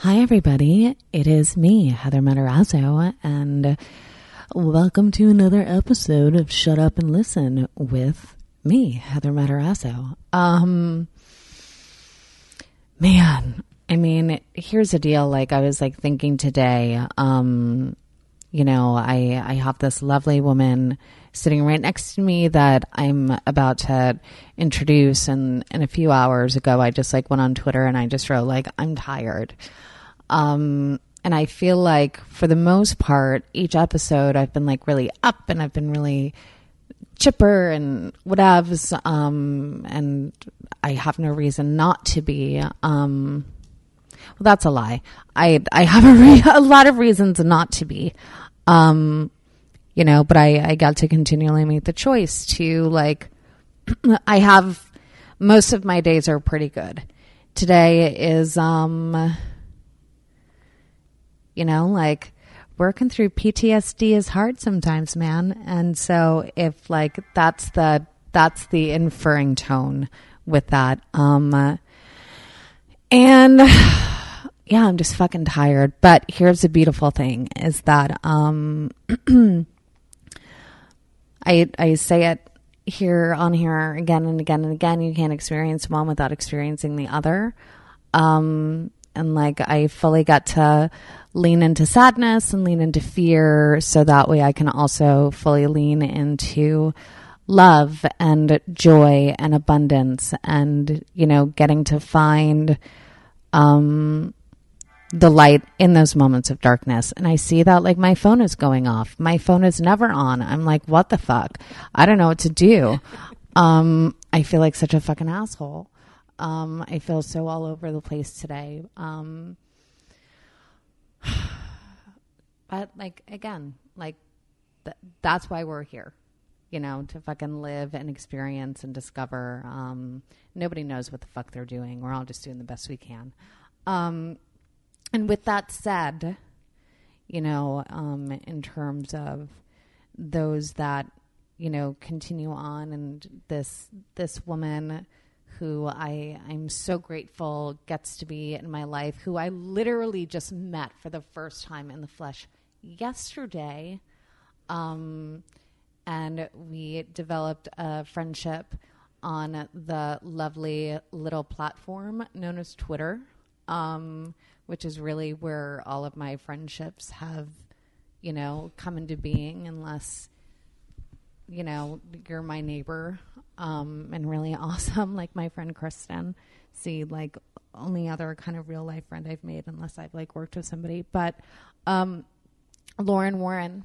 Hi, everybody. It is me, Heather Matarazzo, and welcome to another episode of Shut Up and Listen with me, Heather Matarazzo. Um, man, I mean, here's the deal. Like, I was like thinking today, um, you know, I, I have this lovely woman sitting right next to me that I'm about to introduce. And, and a few hours ago, I just like went on Twitter and I just wrote like, I'm tired. Um, and I feel like for the most part, each episode I've been like really up and I've been really chipper and whatevs. Um, and I have no reason not to be. Um, well, that's a lie. I I have a, re- a lot of reasons not to be. Um, you know, but I I got to continually make the choice to like. I have most of my days are pretty good. Today is um. You know, like working through PTSD is hard sometimes, man. And so if like that's the that's the inferring tone with that. Um and yeah, I'm just fucking tired. But here's the beautiful thing is that um I I say it here on here again and again and again. You can't experience one without experiencing the other. Um and like I fully got to lean into sadness and lean into fear so that way I can also fully lean into love and joy and abundance and you know getting to find um the light in those moments of darkness. And i see that like my phone is going off. My phone is never on. I'm like what the fuck? I don't know what to do. Um i feel like such a fucking asshole. Um i feel so all over the place today. Um but like again like th- that's why we're here you know to fucking live and experience and discover. Um nobody knows what the fuck they're doing. We're all just doing the best we can. Um and with that said you know um in terms of those that you know continue on and this this woman who I I'm so grateful gets to be in my life who I literally just met for the first time in the flesh yesterday um and we developed a friendship on the lovely little platform known as Twitter um which is really where all of my friendships have you know come into being unless you know, you're my neighbor um, and really awesome, like my friend Kristen. See, like only other kind of real life friend I've made, unless I've like worked with somebody. But um, Lauren Warren,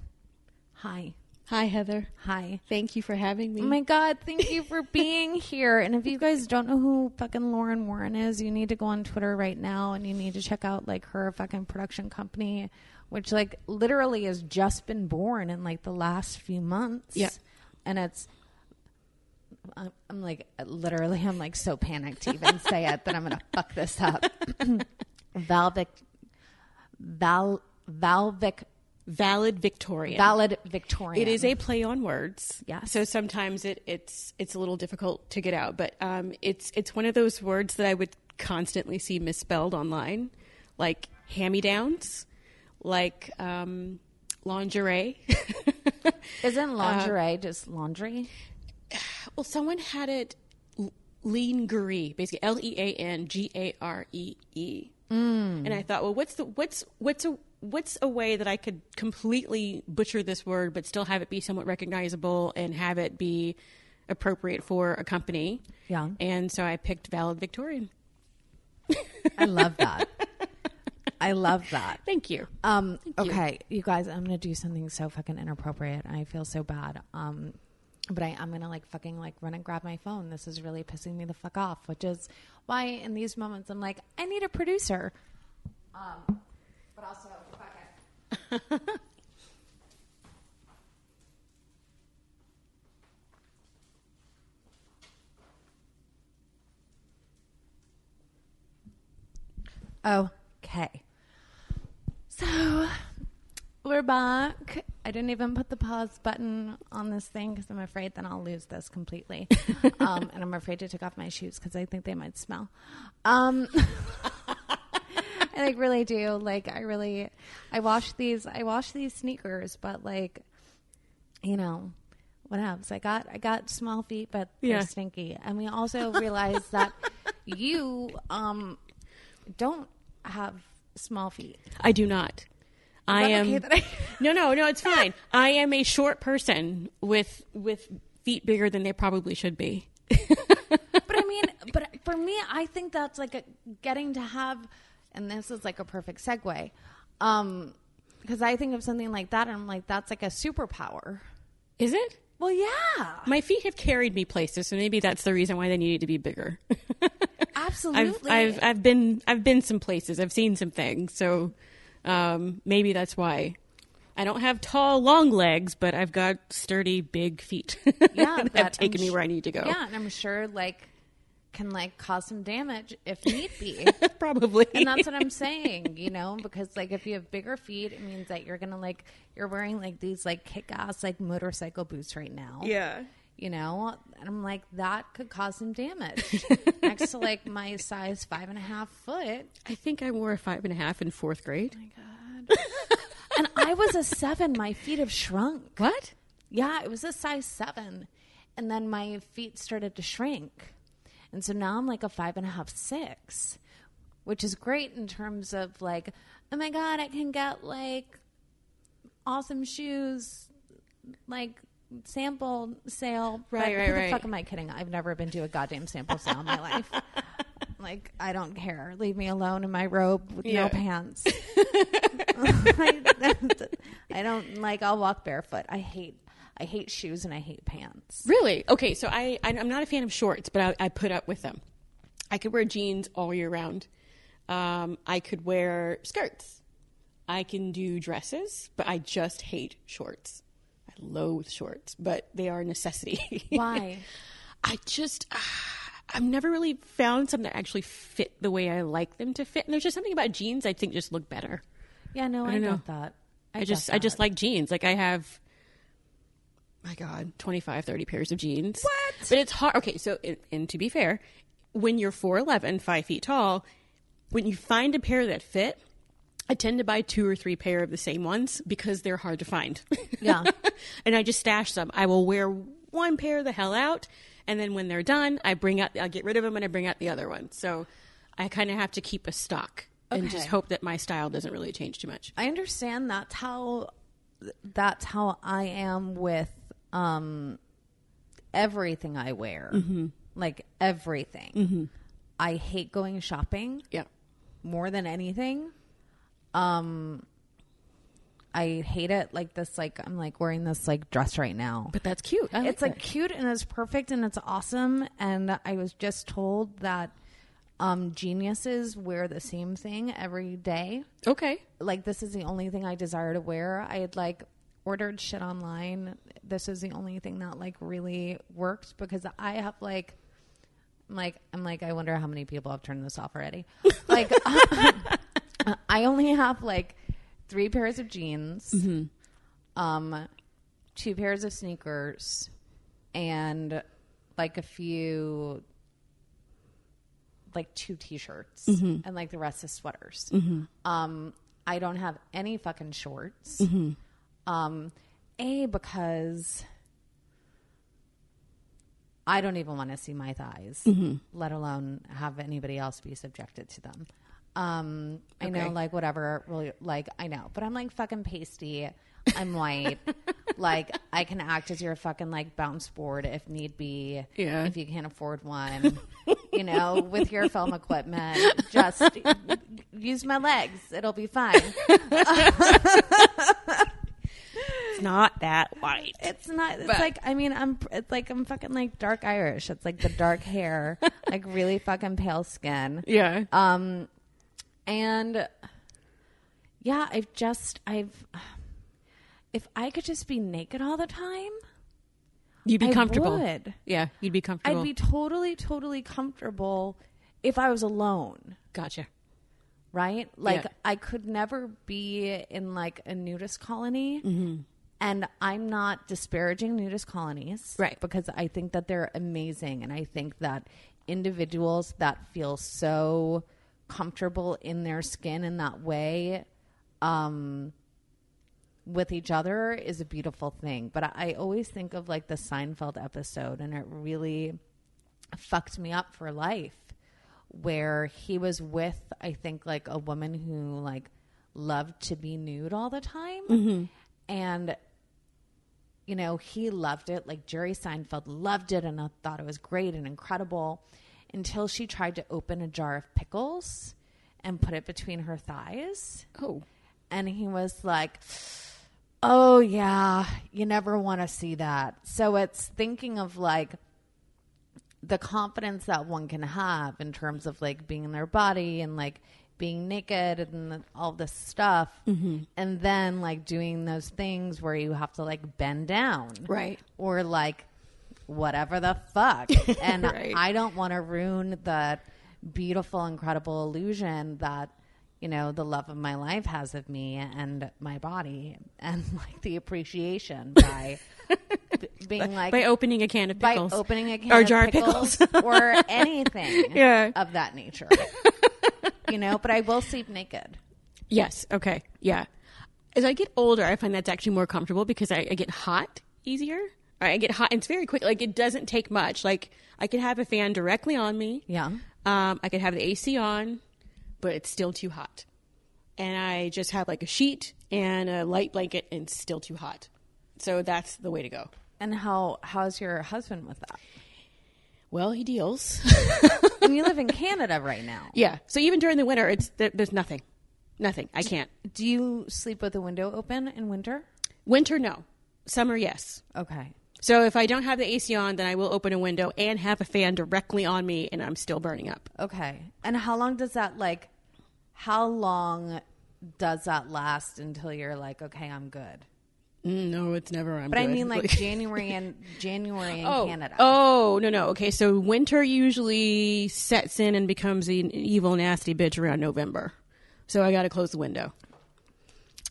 hi, Hi, Heather. hi. Thank you for having me. Oh my God, thank you for being here. And if you guys don't know who fucking Lauren Warren is, you need to go on Twitter right now and you need to check out like her fucking production company, which like literally has just been born in like the last few months. Yeah. And it's, I'm, I'm like, literally, I'm like so panicked to even say it that I'm going to fuck this up. Valvic, Val, Valvic, Valid Victorian. Valid Victorian. It is a play on words. Yeah. So sometimes it, it's it's a little difficult to get out, but um, it's it's one of those words that I would constantly see misspelled online, like hand me downs, like um, lingerie. Isn't lingerie just laundry? well, someone had it l- lean-gare, basically L E A N G A R E E. And I thought, well, what's the what's what's a what's a way that I could completely butcher this word but still have it be somewhat recognizable and have it be appropriate for a company? Yeah. And so I picked Valid Victorian. I love that. I love that. Thank you. Um, you. okay, you guys, I'm gonna do something so fucking inappropriate. I feel so bad. Um, but I, I'm gonna like fucking like run and grab my phone. This is really pissing me the fuck off, which is why in these moments I'm like, I need a producer. Um, but also. Okay. So we're back. I didn't even put the pause button on this thing because I'm afraid then I'll lose this completely. um, and I'm afraid to take off my shoes because I think they might smell. Um, I like really do. Like I really, I wash these. I wash these sneakers, but like, you know, what else? I got I got small feet, but they're stinky. And we also realized that you um don't have small feet. I do not. I am okay I- No, no, no, it's fine. I am a short person with with feet bigger than they probably should be. but I mean, but for me, I think that's like a, getting to have, and this is like a perfect segue, um, because I think of something like that, and I'm like, that's like a superpower. Is it? Well, yeah, My feet have carried me places, so maybe that's the reason why they needed to be bigger. I've absolutely. I've I've been I've been some places. I've seen some things, so um, maybe that's why. I don't have tall, long legs, but I've got sturdy, big feet. yeah, that have I'm taken me where I need to go. Yeah, and I'm sure like can like cause some damage if need be. probably. and that's what I'm saying, you know, because like if you have bigger feet, it means that you're gonna like you're wearing like these like kick ass like motorcycle boots right now. yeah. You know, and I'm like that could cause some damage next to like my size five and a half foot. I think I wore a five and a half in fourth grade. Oh my god. and I was a seven. My feet have shrunk. What? Yeah, it was a size seven. And then my feet started to shrink. And so now I'm like a five and a half, six, which is great in terms of like, oh my God, I can get like awesome shoes, like sample sale. Right, right, who the right. fuck am I kidding? I've never been to a goddamn sample sale in my life. Like, I don't care. Leave me alone in my robe with Yeah. no pants. I, I don't like. I'll walk barefoot. I hate. I hate shoes and I hate pants. Really? Okay, so I, I I'm not a fan of shorts, but I, I put up with them. I could wear jeans all year round. Um, I could wear skirts. I can do dresses, but I just hate shorts. I loathe shorts, but they are a necessity. Why? I just ah, I've never really found something that actually fit the way I like them to fit. And there's just something about jeans I think just look better. Yeah, no, I, don't know. that. I, I, just I just like jeans. Like I have my god, 25 30 pairs of jeans. What? But it's hard. Okay, so and, and to be fair, when you're 4'11, 5 feet tall, when you find a pair that fit, I tend to buy two or three pair of the same ones because they're hard to find. Yeah. and I just stash them. I will wear one pair the hell out, and then when they're done, I bring out, I get rid of them and I bring out the other one. So I kind of have to keep a stock and just hope that my style doesn't really change too much. I understand that's how that's how I am with um everything I wear. Like everything. I hate going shopping Yeah. more than anything. Um I hate it like this like I'm like wearing this like dress right now. But that's cute. I it's like cute and it's perfect and it's awesome and I was just told that um geniuses wear the same thing every day okay. like this is the only thing I desire to wear. I had like ordered shit online. This is the only thing that like really worked because I have like I'm like I'm like I wonder how many people have turned this off already. like I only have like three pairs of jeans, um, two pairs of sneakers, and like a few like two t-shirts and like the rest is sweaters. Um, I don't have any fucking shorts. Um, a because I don't even want to see my thighs, let alone have anybody else be subjected to them. Um, I know, like whatever, really, like I know, but I'm like fucking pasty. I'm white. like I can act as your fucking like bounce board if need be. Yeah. If you can't afford one, you know, with your film equipment, just use my legs. It'll be fine. It's it's not that white. It's not. It's But- like I mean, I'm. It's like I'm fucking like dark Irish. It's like the dark hair, like really fucking pale skin. Yeah. Um, and yeah, I've just I've. If I could just be naked all the time, You'd be I comfortable. would. Yeah, you'd be comfortable. I'd be totally, totally comfortable if I was alone. gotcha. right? Like Yeah. I could never be in like a nudist colony. Mm-hmm. And I'm not disparaging nudist colonies. Right. Because I think that they're amazing. And I think that individuals that feel so comfortable in their skin in that way um, with each other is a beautiful thing. But I, I always think of like the Seinfeld episode, and it really fucked me up for life where he was with I think like a woman who like loved to be nude all the time and you know he loved it. Like Jerry Seinfeld loved it and I thought it was great and incredible until she tried to open a jar of pickles and put it between her thighs. Oh. and he was like oh yeah you never want to see that. So it's thinking of like the confidence that one can have in terms of like being in their body and like being naked and all this stuff mm-hmm. and then like doing those things where you have to like bend down Right. or like whatever the fuck and Right. i don't want to ruin the beautiful incredible illusion that you know the love of my life has of me and my body and like the appreciation by b- being like by opening a can of by pickles. opening a can Or of jar of pickles, pickles. or anything Yeah. of that nature. You know, but I will sleep naked. Yes. Okay. Yeah. As I get older, I find that's actually more comfortable because I, I get hot easier. I get hot. It's very quick. Like it doesn't take much. Like I can have a fan directly on me. Yeah. Um, I could have the AC on, but it's still too hot. And I just have like a sheet and a light blanket, and it's still too hot. So that's the way to go. And how how's your husband with that? Well, he deals. And you live in Canada right now. yeah. So even during the winter, it's there, there's nothing, nothing. I can't. Do you sleep with the window open in winter? Winter, no. Summer, yes. Okay. So if I don't have the AC on, then I will open a window and have a fan directly on me, and I'm still burning up. Okay. And how long does that like how long does that last until you're like, okay, I'm good? Mm, no, it's never. I'm But I mean like January and January in oh, Canada. Oh no no okay. So winter usually sets in and becomes an evil nasty bitch around November. So I got to close the window.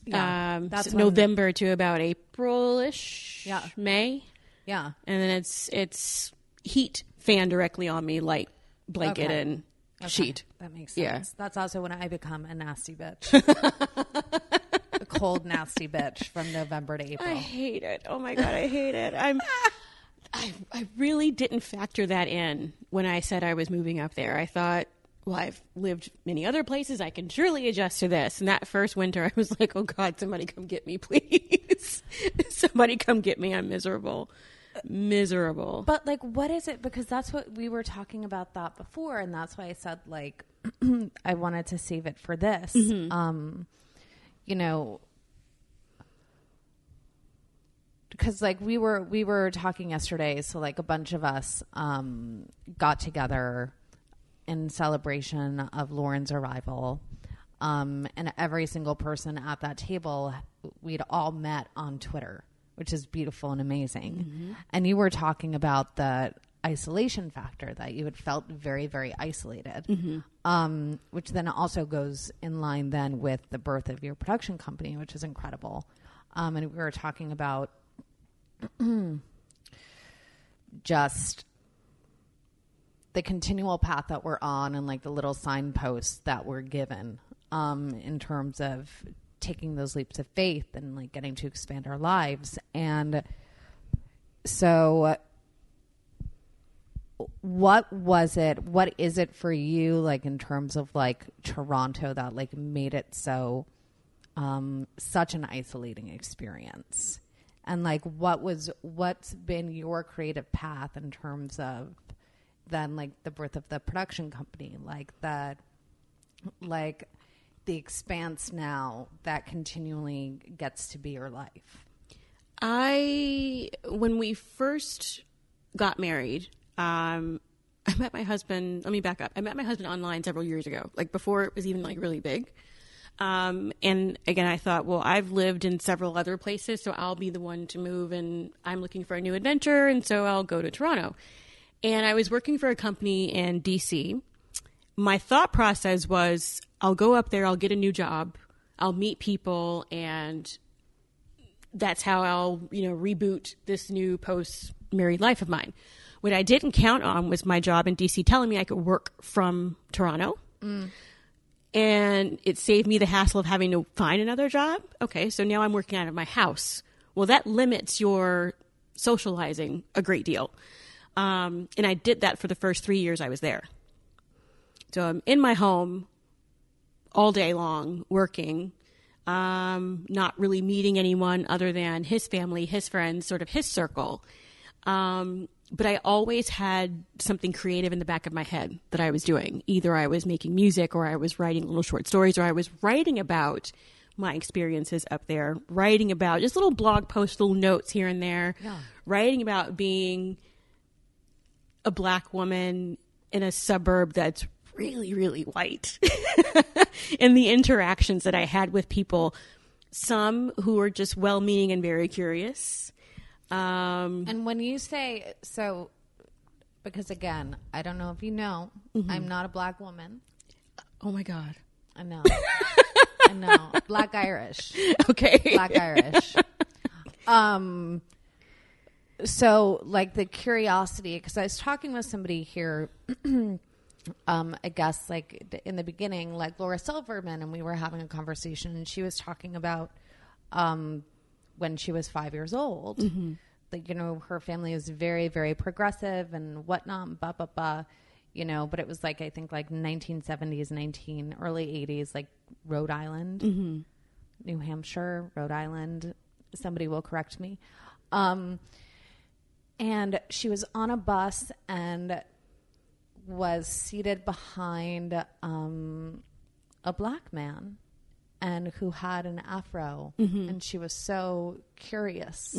Yeah, um, that's so November to about April-ish. Yeah. May, Yeah. and then it's it's heat fan directly on me, light blanket Okay. and Okay. sheet. That makes sense. Yeah. That's also when I become a nasty bitch. cold, nasty bitch from November to April. I hate it. Oh my god, I hate it. I'm. I I really didn't factor that in when I said I was moving up there. I thought, well, I've lived many other places. I can surely adjust to this. And that first winter, I was like, oh god, somebody come get me, please. somebody come get me. I'm miserable, miserable. But like, what is it? Because that's what we were talking about that before, and that's why I said like I wanted to save it for this. Um, you know, because like we were we were talking yesterday, so like a bunch of us um, got together in celebration of Lauren's arrival. Um, and every single person at that table, we'd all met on Twitter, which is beautiful and amazing. And you were talking about the isolation factor that you had felt very, very isolated, um, which then also goes in line then with the birth of your production company, which is incredible. Um, and we were talking about just the continual path that we're on and like the little signposts that we're given um, in terms of taking those leaps of faith and like getting to expand our lives. And so, what was it? What is it for you, like in terms of like Toronto, that like made it so um, such an isolating experience? And like, what was what's been your creative path in terms of then like the birth of the production company, like the like the expanse now that continually gets to be your life. I when we first got married, um, I met my husband. Let me back up. I met my husband online several years ago, like before it was even like really big. Um, and again, I thought, well, I've lived in several other places, so I'll be the one to move, and I'm looking for a new adventure, and so I'll go to Toronto. And I was working for a company in DC. My thought process was, I'll go up there, I'll get a new job, I'll meet people, and that's how I'll, you know, reboot this new post married life of mine. What I didn't count on was my job in DC telling me I could work from Toronto. And it saved me the hassle of having to find another job. Okay, so now I'm working out of my house. Well, that limits your socializing a great deal. Um, and I did that for the first three years I was there. So I'm in my home all day long working, um, not really meeting anyone other than his family, his friends, sort of his circle. Um, but I always had something creative in the back of my head that I was doing. Either I was making music or I was writing little short stories or I was writing about my experiences up there, writing about just little blog posts, little notes here and there, writing about being a black woman in a suburb that's really, really white and the interactions that I had with people, some who were just well meaning and very curious. Um, And when you say so, because again, I don't know if you know, I'm not a black woman. oh my God. I know. I know. Black Irish. Okay. Black Irish. Um so like the curiosity because I was talking with somebody here um I guess like in the beginning like Laura Silverman and we were having a conversation and she was talking about um when she was 5 years old. Like you know her family was very very progressive and whatnot blah blah blah you know but it was like I think like 1970s 19 early 80s like Rhode Island New Hampshire, Rhode Island. Somebody will correct me. Um, and she was on a bus and was seated behind um, a black man and who had an afro and she was so curious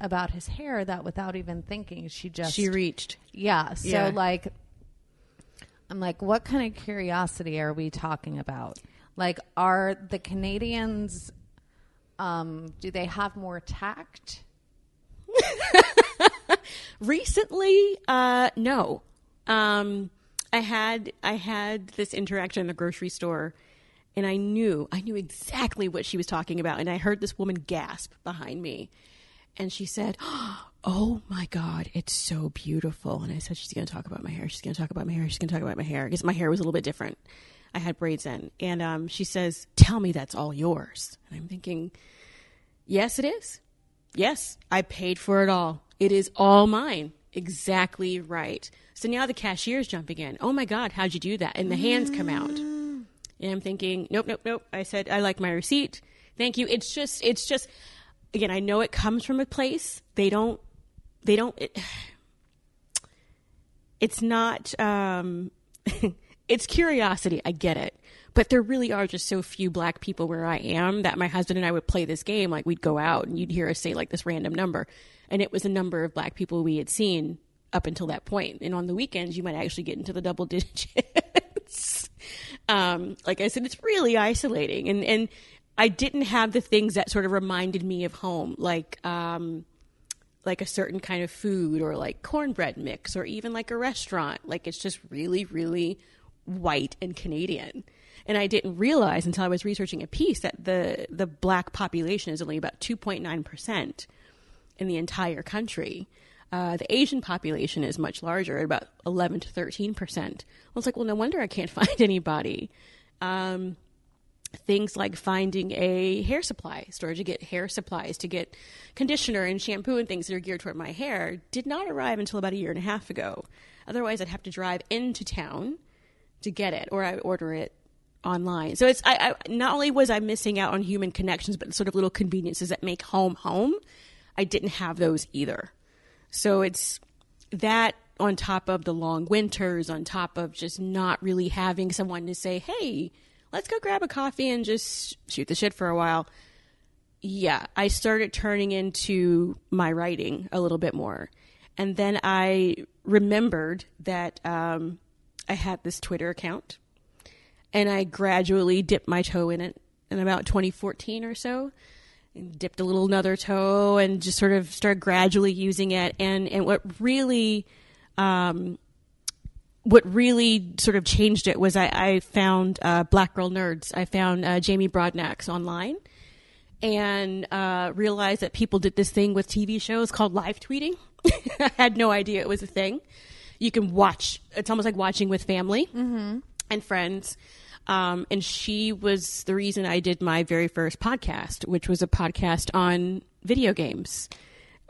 about his hair that without even thinking she just She reached. yeah. So Yeah. like I'm like, what kind of curiosity are we talking about? Like, are the Canadians um, do they have more tact? Recently, uh, no. Um, I had I had this interaction in the grocery store, and I knew I knew exactly what she was talking about, and I heard this woman gasp behind me, and she said, "Oh my God, it's so beautiful." And I said, "She's going to talk about my hair. She's going to talk about my hair. She's going to talk about my hair because my hair was a little bit different. I had braids in." And um, she says, "Tell me that's all yours." And I'm thinking, "Yes, it is. Yes, I paid for it all. It is all mine. Exactly right." So now the cashier's jumping in. Oh my God, how'd you do that? And the hands come out. And I'm thinking, nope, nope, nope. I said, I like my receipt. Thank you. It's just, it's just, again, I know it comes from a place. They don't, they don't, it, it's not, um, it's curiosity. I get it. But there really are just so few black people where I am that my husband and I would play this game. Like we'd go out and you'd hear us say like this random number. And it was a number of black people we had seen up until that point. And on the weekends, you might actually get into the double digits. Um, like I said, it's really isolating. And, and I didn't have the things that sort of reminded me of home, like, um, like a certain kind of food or like cornbread mix or even like a restaurant. Like it's just really, really white and Canadian. And I didn't realize until I was researching a piece that the, the black population is only about 2.9% in the entire country. Uh, the Asian population is much larger, about 11 to 13 percent. I was like, well, no wonder I can't find anybody. Um, things like finding a hair supply store to get hair supplies, to get conditioner and shampoo and things that are geared toward my hair did not arrive until about a year and a half ago. Otherwise, I'd have to drive into town to get it, or I would order it online. So it's I, I not only was I missing out on human connections, but sort of little conveniences that make home home. I didn't have those either. So it's that on top of the long winters, on top of just not really having someone to say, hey, let's go grab a coffee and just shoot the shit for a while. yeah, I started turning into my writing a little bit more. And then I remembered that um, I had this Twitter account and I gradually dipped my toe in it in about 2014 or so. And dipped a little another toe and just sort of started gradually using it. And, and what really, um, what really sort of changed it was I, I found uh, Black Girl Nerds. I found uh, Jamie Broadnax online and uh, realized that people did this thing with TV shows called live tweeting. I had no idea it was a thing. You can watch, it's almost like watching with family and friends. Um, and she was the reason I did my very first podcast, which was a podcast on video games.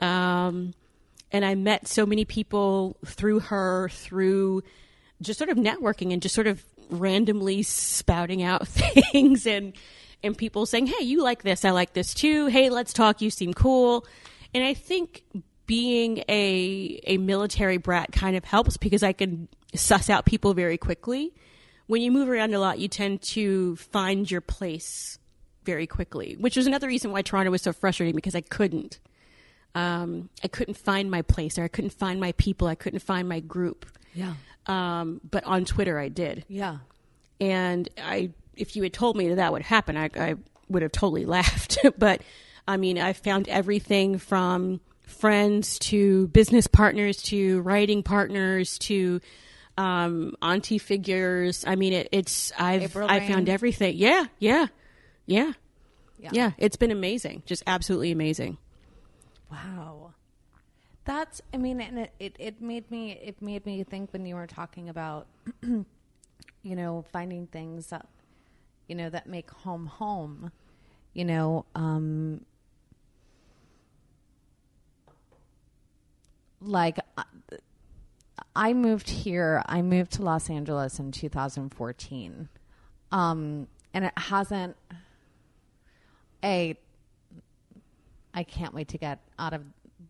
Um, and I met so many people through her, through just sort of networking and just sort of randomly spouting out things and and people saying, "Hey, you like this? I like this too. Hey, let's talk. You seem cool." And I think being a a military brat kind of helps because I can suss out people very quickly. When you move around a lot, you tend to find your place very quickly, which was another reason why Toronto was so frustrating because I couldn't. Um, I couldn't find my place or I couldn't find my people. I couldn't find my group. Yeah. Um, but on Twitter, I did. Yeah. And I, if you had told me that that would happen, I, I would have totally laughed. but I mean, I found everything from friends to business partners to writing partners to um, auntie figures. I mean, it, it's I've April I Rain. found everything. Yeah, yeah, yeah, Yeah. yeah. It's been amazing, just absolutely amazing. Wow. That's I mean and it, it, it made me it made me think when you were talking about you know finding things that you know that make home home you know um like I moved here I moved to Los Angeles in 2014 um and it hasn't a I can't wait to get out of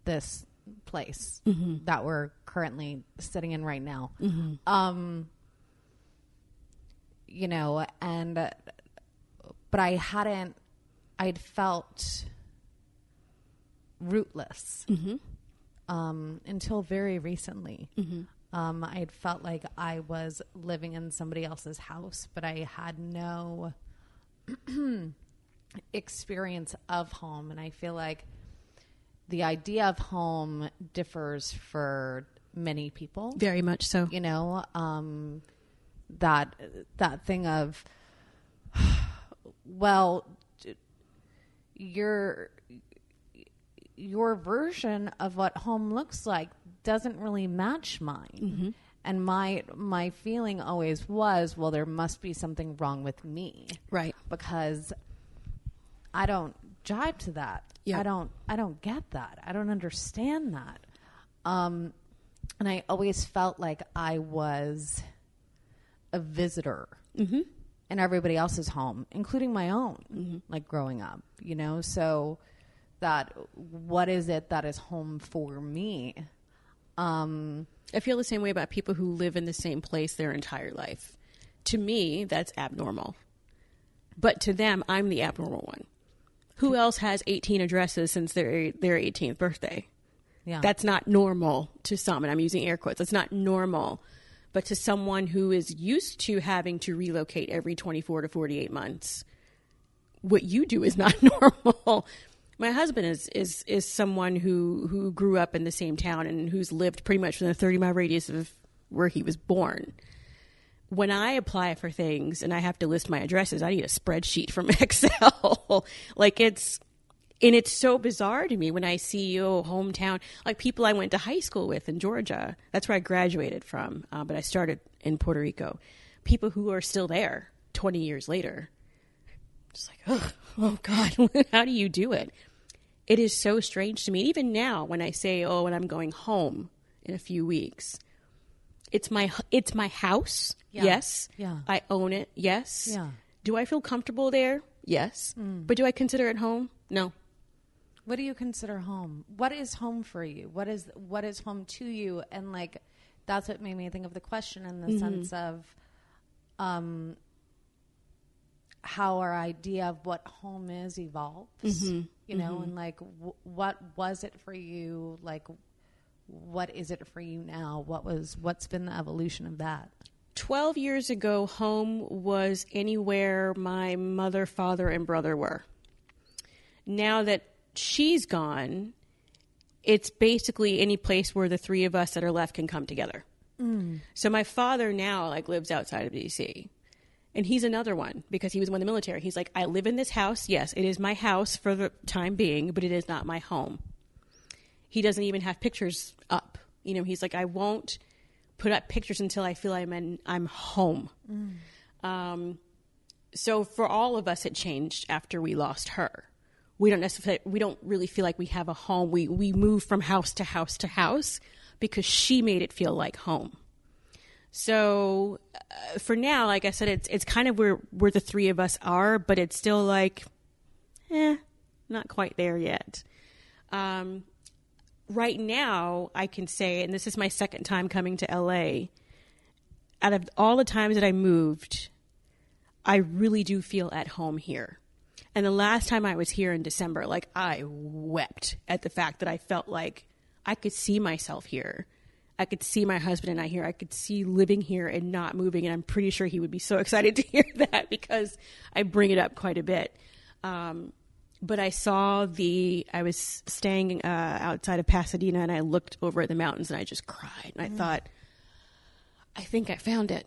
this place that we're currently sitting in right now. Um, you know, and uh, but I hadn't. I'd felt rootless um, until very recently. Um, I'd felt like I was living in somebody else's house, but I had no experience of home and i feel like the idea of home differs for many people Very much so. you know um that that thing of well your your version of what home looks like doesn't really match mine mm-hmm. and my my feeling always was well there must be something wrong with me Right. because I don't jive to that. Yeah. I don't I don't get that. I don't understand that. Um and I always felt like I was a visitor mm-hmm. in everybody else's home, including my own, mm-hmm. like growing up, you know? So that what is it that is home for me? Um I feel the same way about people who live in the same place their entire life. To me, that's abnormal. But to them, I'm the abnormal one. Who else has 18 addresses since their their 18th birthday? yeah. That's not normal to some, and I'm using air quotes. That's not normal. But to someone who is used to having to relocate every 24 to 48 months, what you do is not normal. My husband is is is someone who who grew up in the same town and who's lived pretty much within a 30 mile radius of where he was born. When I apply for things and I have to list my addresses, I need a spreadsheet from Excel. like it's and it's so bizarre to me when I see oh hometown like people I went to high school with in Georgia. That's where I graduated from, uh, but I started in Puerto Rico. People who are still there twenty years later. Just like oh, oh God, how do you do it? It is so strange to me. Even now, when I say oh, when I'm going home in a few weeks, it's my it's my house. Yeah. Yes, Yeah. I own it. Yes. Yeah. Do I feel comfortable there? Yes. But do I consider it home? No. What do you consider home? What is home for you? What is what is home to you? And like that's what made me think of the question in the sense of um how our idea of what home is evolves. Mm-hmm. you know, mm-hmm. and like w- what was it for you? Like, what is it for you now? What was what's been the evolution of that? 12 years ago, home was anywhere my mother, father, and brother were. Now that she's gone, it's basically any place where the three of us that are left can come together. Mm. So my father now like lives outside of DC. And he's another one because he was one in the military. He's like, I live in this house. Yes, it is my house for the time being, but it is not my home. He doesn't even have pictures up. You know, he's like, I won't put up pictures until I feel I'm in, I'm home. Um, so for all of us, it changed after we lost her. We don't necessarily, we don't really feel like we have a home. We we move from house to house to house because she made it feel like home. So uh, for now, like I said, it's it's kind of where where the three of us are, but it's still like, eh, not quite there yet. Um, right now, I can say, and this is my second time coming to LA. Out of all the times that I moved, I really do feel at home here. And the last time I was here in December, like I wept at the fact that I felt like I could see myself here. I could see my husband and I here. I could see living here and not moving. And I'm pretty sure he would be so excited to hear that because I bring it up quite a bit. Um, but I saw the, I was staying uh, outside of Pasadena and I looked over at the mountains and I just cried. And I thought, I think I found it.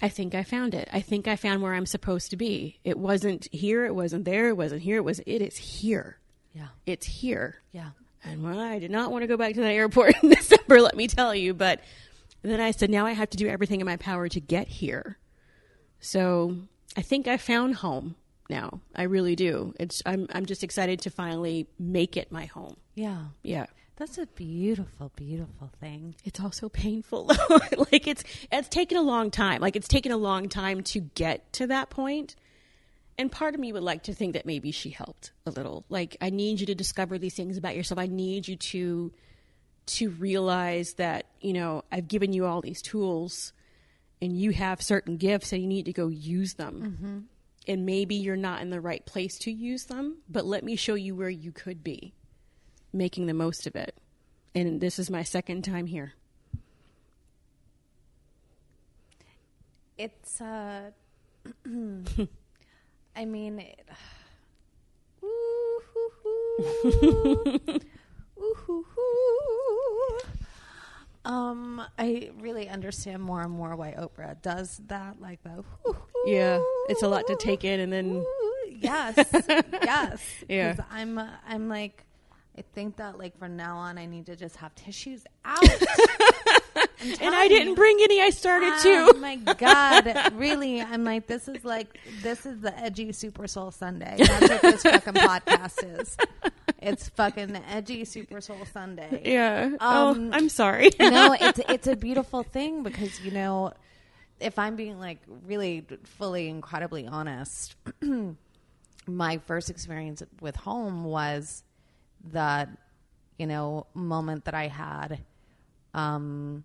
I think I found it. I think I found where I'm supposed to be. It wasn't here. It wasn't there. It wasn't here. It was. It is here. Yeah, It's here. yeah. And well, I did not want to go back to that airport in December. Let me tell you. But then I said, now I have to do everything in my power to get here. So I think I found home now. I really do. It's. I'm. I'm just excited to finally make it my home. Yeah. Yeah. That's a beautiful, beautiful thing. it's also painful like it's it's taken a long time like it's taken a long time to get to that point and part of me would like to think that maybe she helped a little. Like i need you to discover these things about yourself. I need you to to realize that you know i've given you all these tools and you have certain gifts and you need to go use them. And maybe you're not in the right place to use them but let me show you where you could be making the most of it. And this is my second time here. It's uh I mean it, Ooh, hoo, hoo. Ooh, hoo, hoo. Um, I really understand more and more why Oprah does that, like the. Yeah, it's a lot to take in, and then yes, yes. Yeah. I'm, uh, I'm like, I think that like from now on, I need to just have tissues out. and I didn't bring any. I started to. Oh my god! Really, I'm like, this is like, this is the edgy Super Soul Sunday. That's what this fucking podcast is. It's fucking edgy Super Soul Sunday. Yeah. Um, oh, I'm sorry. no, it's it's a beautiful thing because you know, if I'm being like really fully incredibly honest, my first experience with home was that you know moment that I had um,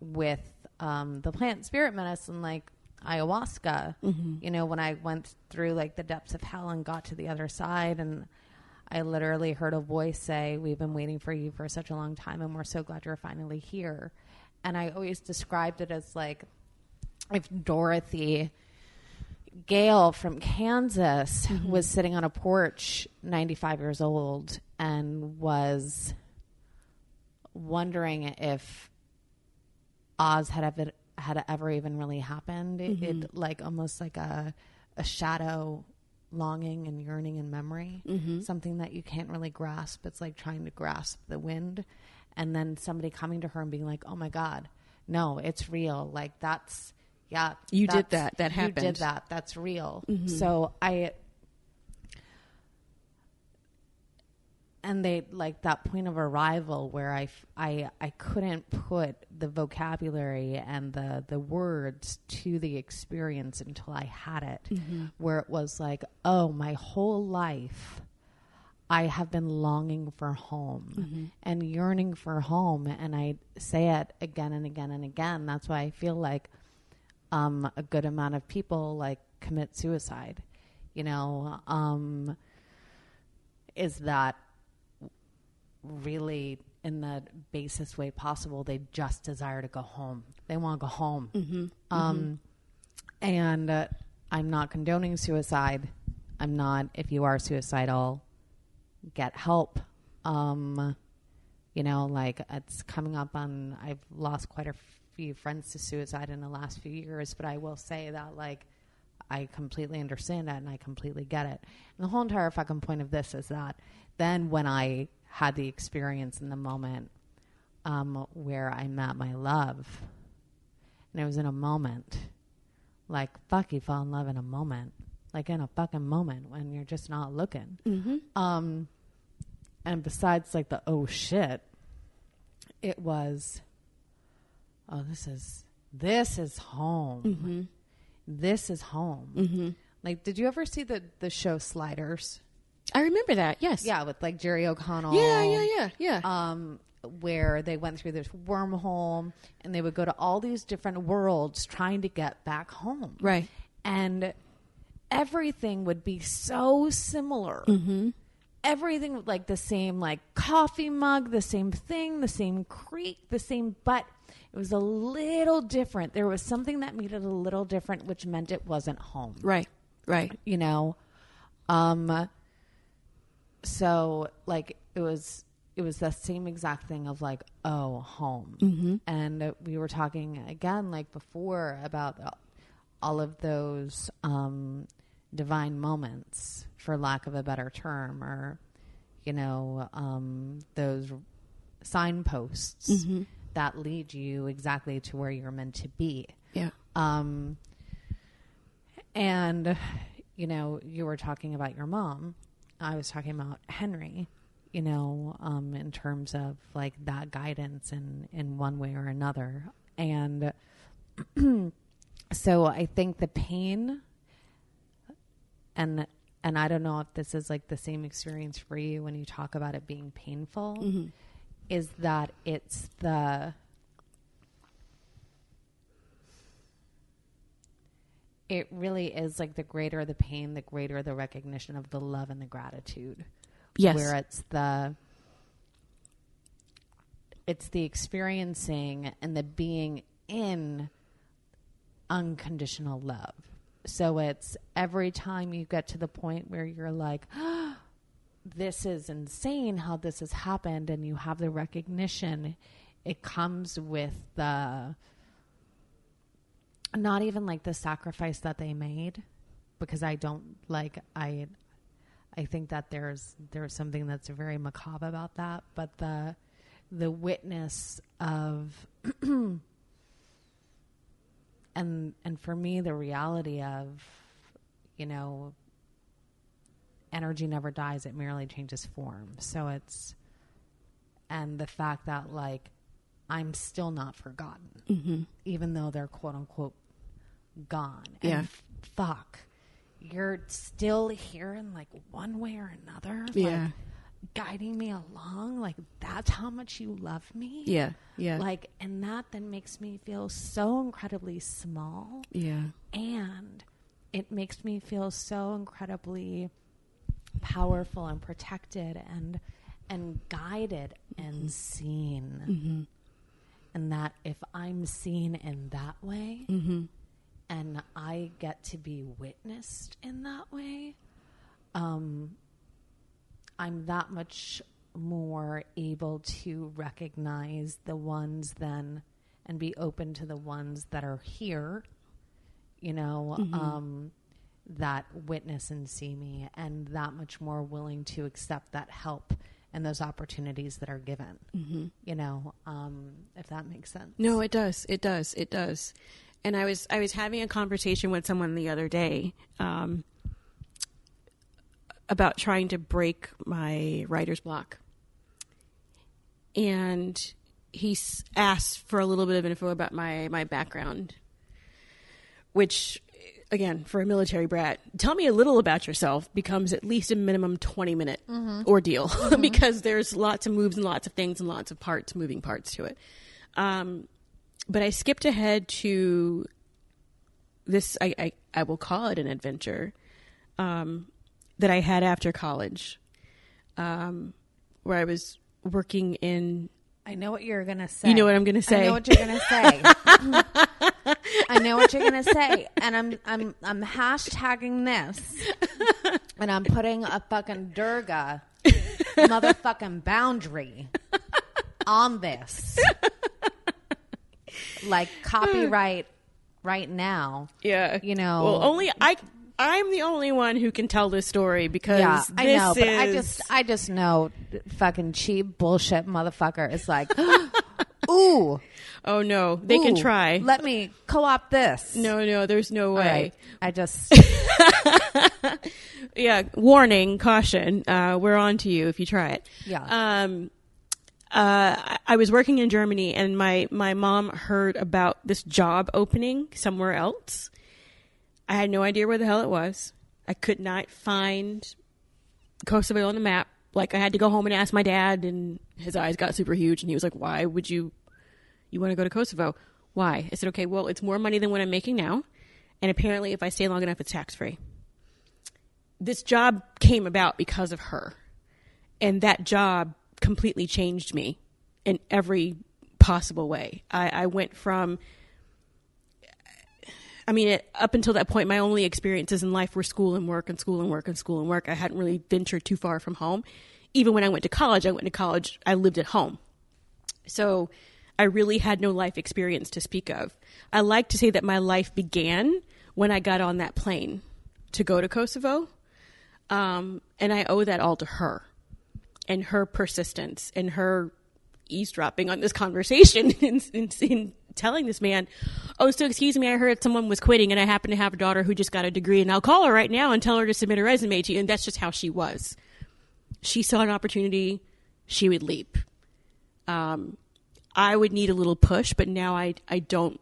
with um, the plant spirit medicine, like ayahuasca. You know, when I went through like the depths of hell and got to the other side, and I literally heard a voice say, "We've been waiting for you for such a long time, and we're so glad you're finally here." And I always described it as like if Dorothy Gale from Kansas was sitting on a porch, 95 years old, and was wondering if Oz had ever had ever even really happened. It, it mm-hmm. like almost like a a shadow longing and yearning and memory, mm-hmm. something that you can't really grasp. It's like trying to grasp the wind, and then somebody coming to her and being like, "Oh my God, no, it's real." Like that's yeah, You did that. That You happened. did that. That's real. Mm-hmm. So I and they like that point of arrival where I, I, I couldn't put the vocabulary and the, the words to the experience until I had it, where it was like, oh, my whole life I have been longing for home and yearning for home. And I say it again and again and again. That's why I feel like um, a good amount of people like commit suicide, you know, um, is that really in the basest way possible they just desire to go home. They want to go home. Um, and uh, i'm not condoning suicide. I'm not if you are suicidal get help. Um, you know like it's coming up on i've lost quite a few friends to suicide in the last few years but i will say that like i completely understand that and i completely get it. And the whole entire fucking point of this is that then when i had the experience in the moment um, where i met my love. And it was in a moment. Like fuck you fall in love in a moment. Like in a fucking moment when you're just not looking. Um and besides like the oh shit it was oh this is this is home. This is home. Like did you ever see the the show sliders I remember that. Yes. yeah with like jerry o'connell Yeah. Yeah. Yeah. Yeah. um, where they went through this wormhole and they would go to all these different worlds trying to get back home. Right. And everything would be so similar. Mm-hmm. Everything like the same, like coffee mug, the same thing, the same creek, the same, but it was a little different. There was something that made it a little different, which meant it wasn't home right. Right. you know um so like it was it was the same exact thing of like oh home and we were talking again like before about all of those um divine moments for lack of a better term or you know um those signposts that lead you exactly to where you're meant to be Yeah. um, and, you know, you were talking about your mom. I was talking about Henry, you know, um, in terms of like that guidance in, in one way or another. And so I think the pain and and I don't know if this is like the same experience for you when you talk about it being painful is that it's the it really is like the greater the pain, the greater the recognition of the love and the gratitude. Yes. Where it's the it's the experiencing and the being in unconditional love. So it's every time you get to the point where you're like, this is insane how this has happened, and you have the recognition, it comes with the not even like the sacrifice that they made because I don't like I I think that there's there's something that's very macabre about that but the the witness of and and for me the reality of you know energy never dies it merely changes form. So it's and the fact that like i'm still not forgotten mm-hmm. even though they're quote unquote gone and Yeah. fuck you're still here in like one way or another Yeah. like guiding me along like that's how much you love me Yeah. Yeah. like and that then makes me feel so incredibly small yeah. and it makes me feel so incredibly powerful and protected and and guided and mm-hmm. seen mm-hmm. and that if i'm seen in that way mm-hmm. And i get to be witnessed in that way um i'm that much more able to recognize the ones then and be open to the ones that are here you know, um, that witness and see me, and that much more willing to accept that help and those opportunities that are given. Mm-hmm. You know, um, if that makes sense. No, it does. It does. It does. And I was I was having a conversation with someone the other day um, about trying to break my writer's block, and he asked for a little bit of info about my my background, which again for a military brat tell me a little about yourself becomes at least a minimum 20 minute ordeal. Because there's lots of moves and lots of things and lots of parts moving parts to it. Um, but I skipped ahead to this. I, I, I will call it an adventure um, that I had after college. um, where I was working in. I know what you're gonna say. You know what I'm gonna say. I know what you're gonna say. I know what you're gonna say, and I'm I'm I'm hashtagging this, and I'm putting a fucking Durga motherfucking boundary on this, like copyright right now. Yeah, You know- Well, only I. I'm the only one who can tell this story because Yeah, this I know, but I just I just know fucking cheap bullshit motherfucker is like, ooh, oh no, they can try. Let me co-op this. no, no, there's no way. right. I just yeah, warning, caution. Uh, we're on to you if you try it. Yeah. Um, uh, I- was working in Germany, and my my mom heard about this job opening somewhere else. I had no idea where the hell it was. I could not find Kosovo on the map. Like I had to go home and ask my dad, and his eyes got super huge, and he was like, "Why would you? You want to go to Kosovo? Why?" I said, "Okay, well, it's more money than what I'm making now, and apparently, if I stay long enough, it's tax free." This job came about because of her, and that job completely changed me in every possible way. I, I went from I mean, it, up until that point, my only experiences in life were school and work and school and work and school and work. I hadn't really ventured too far from home. Even when I went to college, I went to college, I lived at home. So I really had no life experience to speak of. I like to say that my life began when I got on that plane to go to Kosovo. Um, and I owe that all to her and her persistence and her eavesdropping on this conversation and, telling this man, "Oh, so excuse me, I heard someone was quitting, and I happen to have a daughter who just got a degree, and I'll call her right now and tell her to submit a resume to you." And that's just how she was. She saw an opportunity, she would leap. Um, I would need a little push, but now I I don't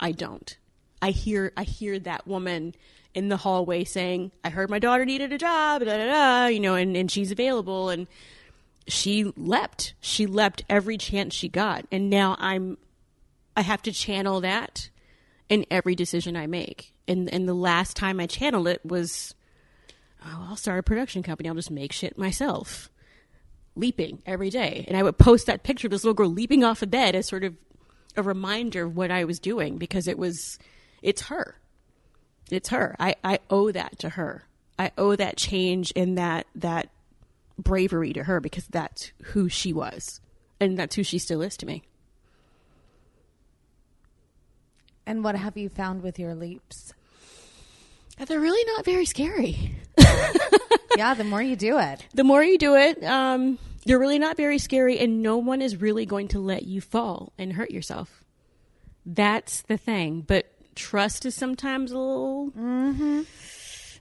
I don't. I hear I hear that woman in the hallway saying, "I heard my daughter needed a job, da da da," you know, and and she's available and she leapt. She leapt every chance she got. And now I'm I have to channel that in every decision I make. And and the last time I channeled it was oh, I'll start a production company. I'll just make shit myself. Leaping every day. And I would post that picture of this little girl leaping off a bed as sort of a reminder of what I was doing because it was it's her. It's her. I, I owe that to her. I owe that change in that that bravery to her because that's who she was. And that's who she still is to me. and what have you found with your leaps? They're really not very scary. yeah, the more you do it, The more you do it, um, they're really not very scary, and no one is really going to let you fall and hurt yourself. That's the thing. But trust is sometimes a little. Mm-hmm.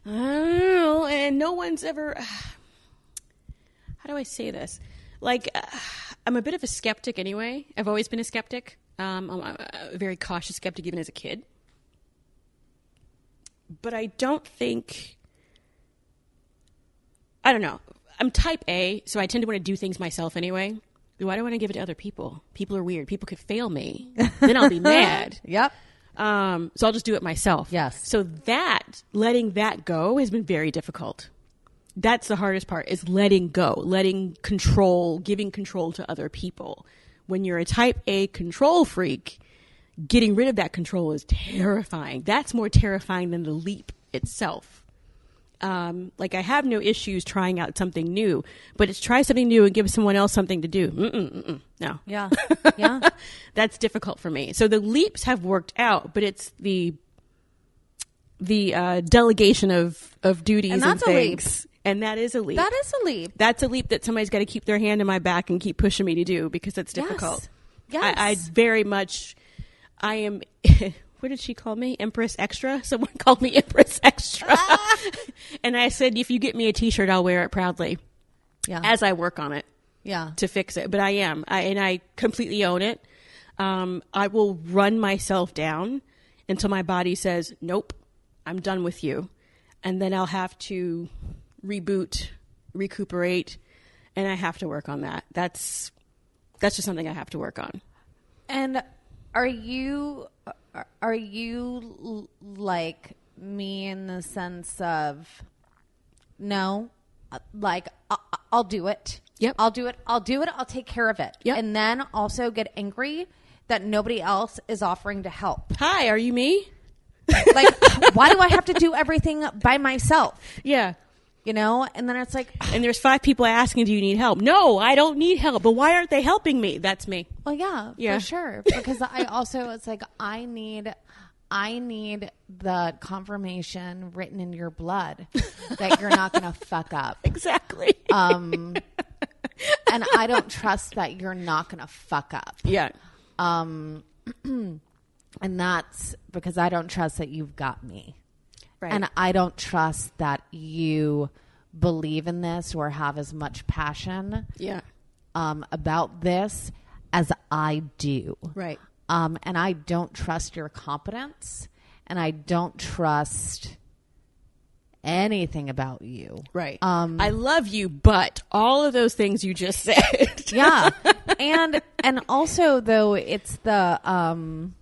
I don't know. And no one's ever. How do I say this? Like, uh, I'm a bit of a skeptic anyway. I've always been a skeptic. Um, I'm a, very cautious skeptic even as a kid. But I don't think. I don't know. I'm type A, so I tend to want to do things myself anyway. Why do I want to give it to other people? People are weird. People could fail me. then I'll be mad. yep. Um, so I'll just do it myself. Yes. So that, letting that go has been very difficult. That's the hardest part is letting go, letting control, giving control to other people. When you're a type A control freak, getting rid of that control is terrifying. That's more terrifying than the leap itself. Um, like I have no issues trying out something new, but it's try something new and give someone else something to do. Mm-mm, mm-mm, no, Yeah. Yeah. that's difficult for me. So the leaps have worked out, but it's the the uh, delegation of of duties And that's a leap. things, and that is a leap. that is a leap. that's a leap that somebody's got to keep their hand in my back and keep pushing me to do because it's difficult. Yes. I, I very much, I am. what did she call me? Empress Extra. Someone called me Empress Extra, and I said, if you get me a T-shirt, I'll wear it proudly Yeah. as I work on it yeah. to fix it. But I am, I, and I completely own it. Um, I will run myself down until my body says, "Nope, I'm done with you," and then I'll have to reboot, recuperate, and I have to work on that. That's that's just something I have to work on. And are you are- you like me in the sense of no, like I'll do it. Yep. I'll do it. I'll do it. I'll take care of it. Yep. And then also get angry that nobody else is offering to help. Hi, are you me? Like, why do I have to do everything by myself? Yeah. You know? And then it's like, And there's five people asking, "Do you need help?" No, I don't need help. But why aren't they helping me? That's me. well, yeah, Yeah. for sure. Because I also, it's like, I need. I need the confirmation written in your blood that you're not going to fuck up. Exactly. Um, and I don't trust that you're not going to fuck up. yeah. Um, and that's because I don't trust that you've got me. Right. And I don't trust that you believe in this or have as much passion yeah. um, about this as I do. Right. Um, and I don't trust your competence, and I don't trust anything about you. Right. Um, I love you, but all of those things you just said. yeah and and also though it's the um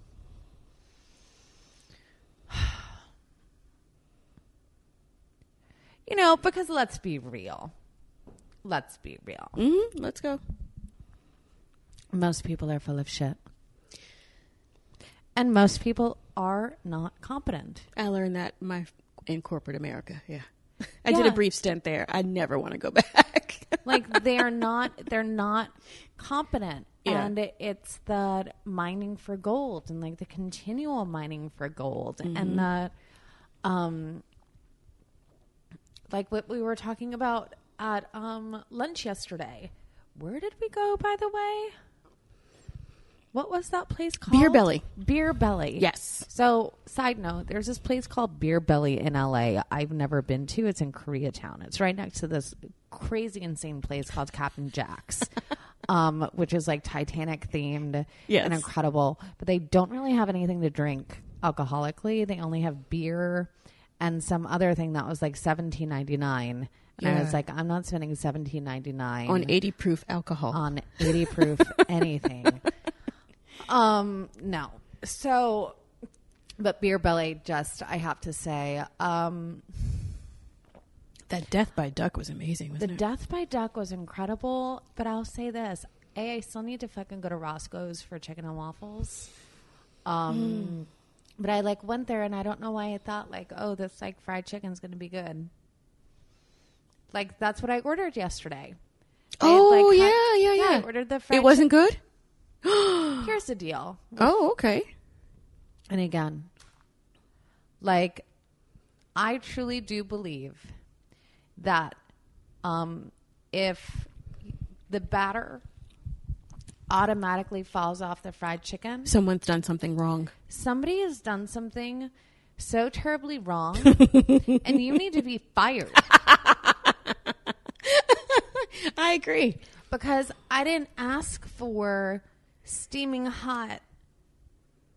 you know because let's be real let's be real hmm Let's go. most people are full of shit and most people are not competent I learned that my in corporate America. Yeah. I did a brief stint there. I never want to go back. like they're not they're not competent Yeah. and it- it's the mining for gold and like the continual mining for gold Mm-hmm. and the um like what we were talking about at um lunch yesterday where did we go by the way what was that place called Beer Belly. beer belly Yes. so, side note, there's this place called Beer Belly in LA. I've never been to. It's in Koreatown. It's right next to this crazy, insane place called Captain Jack's, um, which is like Titanic themed Yes. and incredible. But they don't really have anything to drink alcoholically. They only have beer and some other thing that was like seventeen ninety nine. And I was like, I'm not spending seventeen ninety nine On 80 proof alcohol. on 80 proof anything. Um, no. So, but Beer Belly, just, I have to say, um, that death by duck was amazing, the wasn't it? The death by Duck was incredible, but I'll say this. A, I still need to fucking go to Roscoe's for chicken and waffles. Um, but I like went there and I don't know why I thought like, oh, this like fried chicken's going to be good. Like that's what I ordered yesterday. I had, Oh, like, yeah, yeah, yeah. I ordered the fried it wasn't good? Here's the deal. Oh, okay. And again, like, I truly do believe that um, if the batter automatically falls off the fried chicken, Someone's done something wrong. somebody has done something so terribly wrong, and you need to be fired I agree. because I didn't ask for steaming hot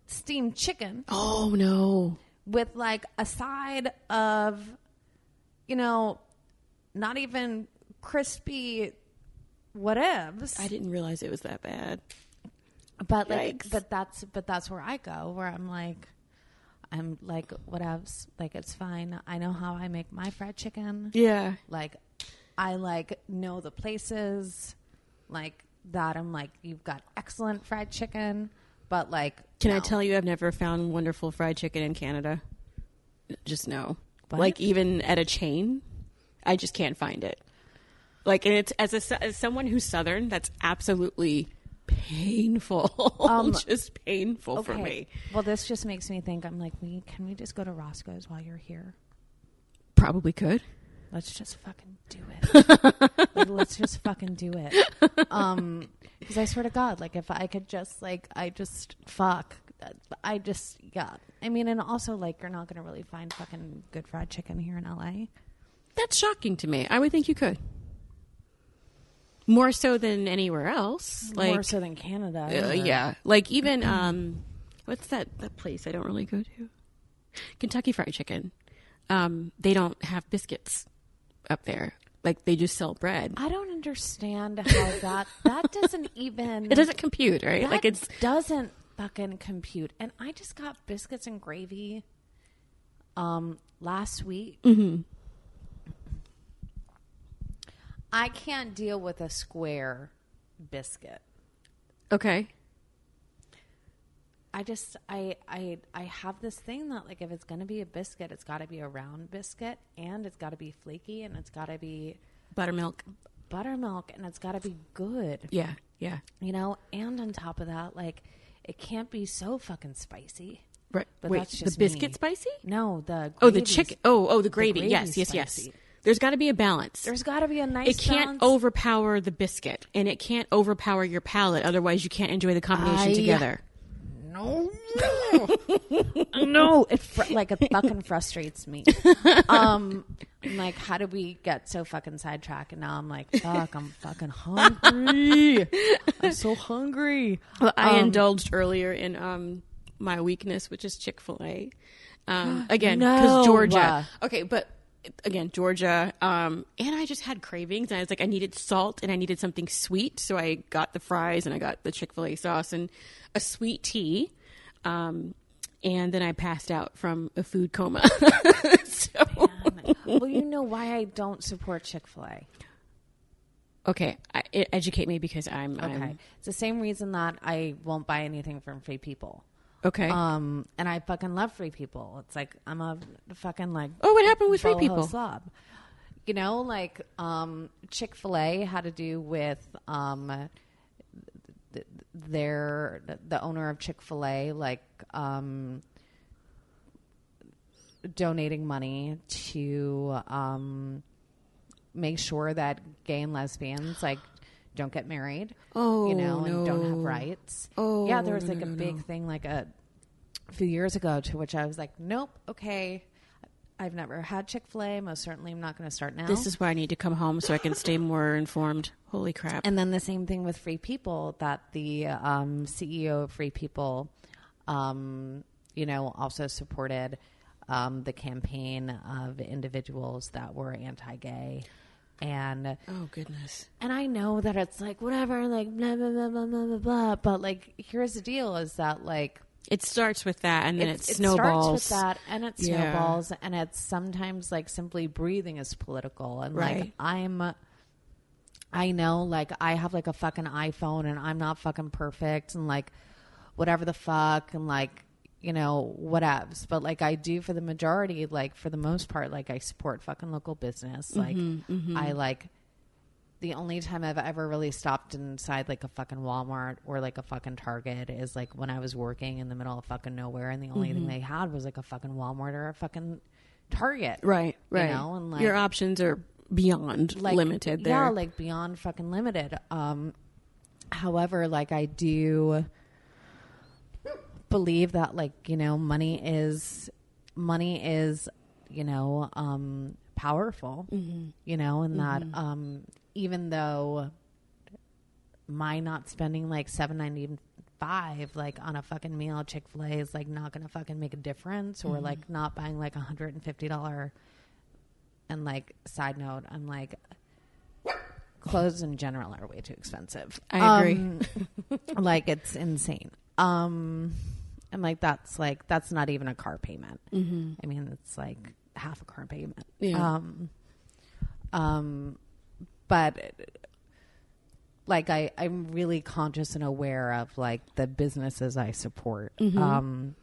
steamed chicken. Oh, no. with like a side of, you know, not even crispy whatevs. I didn't realize it was that bad. but like, Yikes. but that's but that's where I go. Where I'm like, I'm like whatevs. Like it's fine. I know how I make my fried chicken. Yeah. Like, I like know the places. Like that. I'm like, you've got excellent fried chicken. But like, Can I tell you, I've never found wonderful fried chicken in Canada. Just no. What? Like even at a chain, I just can't find it. Like, and it's as a as someone who's southern, that's absolutely painful. just painful for me. Well, this just makes me think. I'm like, we can we just go to Roscoe's while you're here? Probably could. Let's just fucking do it. Like, let's just fucking do it. Um, because I swear to God, like if I could just like, I just fuck. I just yeah. I mean, and also like you're not gonna really find fucking good fried chicken here in LA. That's shocking to me. I would think you could. More so than anywhere else. Like, More so than Canada. Uh, yeah, like even um, what's that that place I don't really go to? Kentucky Fried Chicken. Um, they don't have biscuits up there. Like they just sell bread. I don't understand how that that doesn't even It doesn't compute, right? that like it's doesn't fucking compute. And I just got biscuits and gravy um last week. Mm-hmm. I can't deal with a square biscuit. Okay. I just I I I have this thing that like if it's gonna be a biscuit, it's got to be a round biscuit, and it's got to be flaky, and it's got to be Buttermilk. buttermilk, and it's got to be good. Yeah. Yeah. You know, and on top of that, like it can't be so fucking spicy. Right. But Wait, that's the just biscuit me. spicy? No, the Oh, the chicken. Oh, oh, the gravy. yes, gravy's yes, yes. Spicy. There's got to be a balance. There's got to be a nice. it can't balance. overpower the biscuit, and it can't overpower your palate. Otherwise, you can't enjoy the combination I- together. No, no, it fr- like it fucking frustrates me. Um, I'm like, how did we get so fucking sidetracked? And now I'm like, fuck, I'm fucking hungry. I'm so hungry. Well, I Um, indulged earlier in um, my weakness, which is Chick Fil A. Um, again, No. because Georgia. Okay, but again, Georgia. Um, and I just had cravings, and I was like, I needed salt and I needed something sweet, so I got the fries and I got the Chick Fil A sauce and a sweet tea. Um, and then I passed out from a food coma. so, well, you know why I don't support Chick Fil A. okay, I, it, educate me because I'm Okay, I'm- it's the same reason that I won't buy anything from Free People. Okay. Um, and I fucking love Free People. It's like I'm a fucking like oh, what happened with Free People? slob. You know, like um, Chick Fil A had to do with um, th- their the owner of Chick Fil A, like um, donating money to um, make sure that gay and lesbians like don't get married. Oh, you know, and don't have rights. Oh, yeah, there was no, like no, a no, big no. thing like a few years ago to which I was like, nope, okay. I've never had Chick Fil A. Most certainly, I'm not going to start now. This is why I need to come home so I can stay more informed. Holy crap! and then the same thing with Free People. That the um, CEO of Free People, um, you know, also supported um, the campaign of individuals that were anti-gay, and oh goodness. and I know that it's like whatever, like blah blah blah blah blah blah blah. But like, here's the deal: is that like It starts with that, and then it, it snowballs. It starts with that, and it Yeah. snowballs, and it's sometimes like simply breathing is political, and like I'm. I know, like, I have like a fucking iPhone and I'm not fucking perfect and like whatever the fuck and like, you know, whatevs. But like, I do for the majority, like, for the most part, like, I support fucking local business. Like, mm-hmm, mm-hmm. I like the only time I've ever really stopped inside like a fucking Walmart or like a fucking Target is like when I was working in the middle of fucking nowhere and the only thing they had was like a fucking Walmart or a fucking Target. Right, You right. know, and, like- your options are beyond like limited. There, Yeah, like beyond fucking limited. Um, however, like I do believe that, like you know, money is money is you know um, powerful. Mm-hmm. You know, and that um, even though my not spending like seven ninety five like on a fucking meal at Chick fil A is like not gonna fucking make a difference or Mm-hmm. like not buying like a hundred and fifty dollar and like side note, I'm like clothes in general are way too expensive. I agree. Um, like it's insane. Um and like that's like that's not even a car payment. Mm-hmm. I mean it's like half a car payment. Yeah. Um um but like I, I'm really conscious and aware of like the businesses I support. Mm-hmm. Um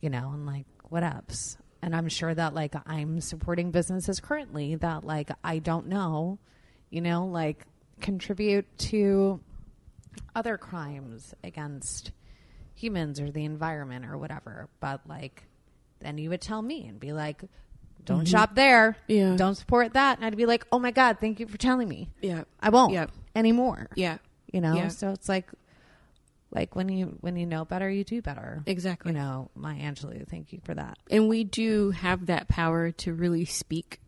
you know, and like what ups. And I'm sure that like I'm supporting businesses currently that like I don't know, you know, like contribute to other crimes against humans or the environment or whatever. But like then you would tell me and be like, Don't shop there. Yeah. Don't support that. And I'd be like, Oh my God, thank you for telling me. yeah, I won't Yep. anymore. yeah, You know? Yeah. So it's like like when you when you know better, you do better. exactly. You know, my Angela, thank you for that. and we do have that power to really speak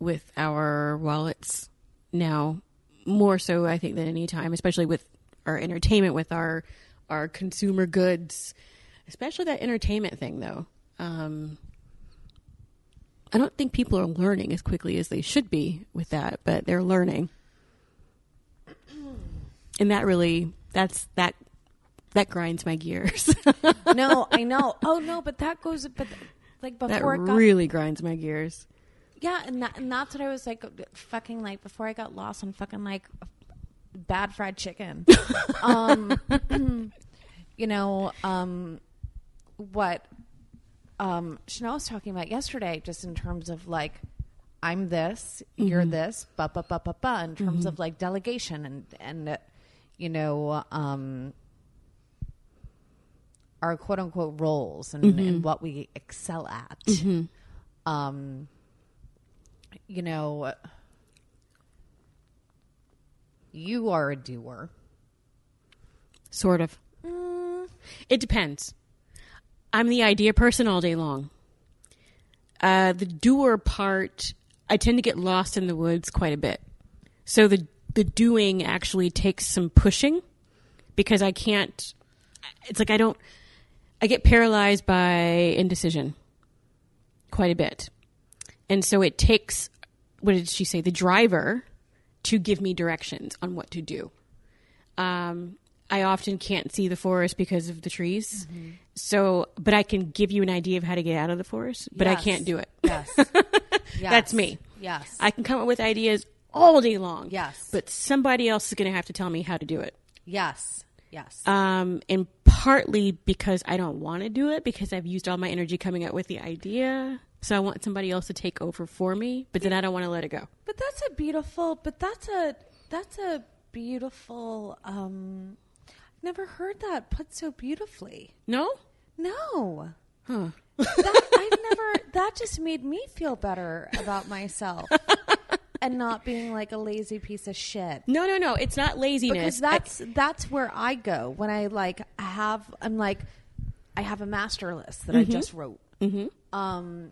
with our wallets now more so i think than any time especially with our entertainment with our our consumer goods especially that entertainment thing though um i don't think people are learning as quickly as they should be with that but they're learning and that really that's that that grinds my gears no, I know. Oh no, but that goes but like that before it got really grinds my gears Yeah, and that, and that's what I was like, fucking like before I got lost on fucking like bad fried chicken. um, you know, um, what um, Chanel was talking about yesterday, just in terms of like, I'm this, you're this, ba ba ba ba ba, in terms of like delegation and and uh, you know, um, our quote unquote roles and, and what we excel at. Um, you know, you are a doer. Sort of. It depends. I'm the idea person all day long. Uh, the doer part, I tend to get lost in the woods quite a bit. So the the doing actually takes some pushing because I can't. It's like I don't. I get paralyzed by indecision quite a bit, and so it takes. What did she say? The driver to give me directions on what to do. Um, I often can't see the forest because of the trees. So, but I can give you an idea of how to get out of the forest, but I can't do it. Yes. That's me. Yes. I can come up with ideas all day long. Yes. But somebody else is going to have to tell me how to do it. yes. Yes. Um, and partly because I don't want to do it because I've used all my energy coming up with the idea. So I want somebody else to take over for me, but then I don't want to let it go. But that's a beautiful. But that's a that's a beautiful. um Never heard that put so beautifully. No? No, Huh. that, I've never. That just made me feel better about myself and not being like a lazy piece of shit. No, no, no. It's not laziness. Because that's that's where I go when I like have. I'm like, I have a master list that I just wrote. Mm-hmm. Um,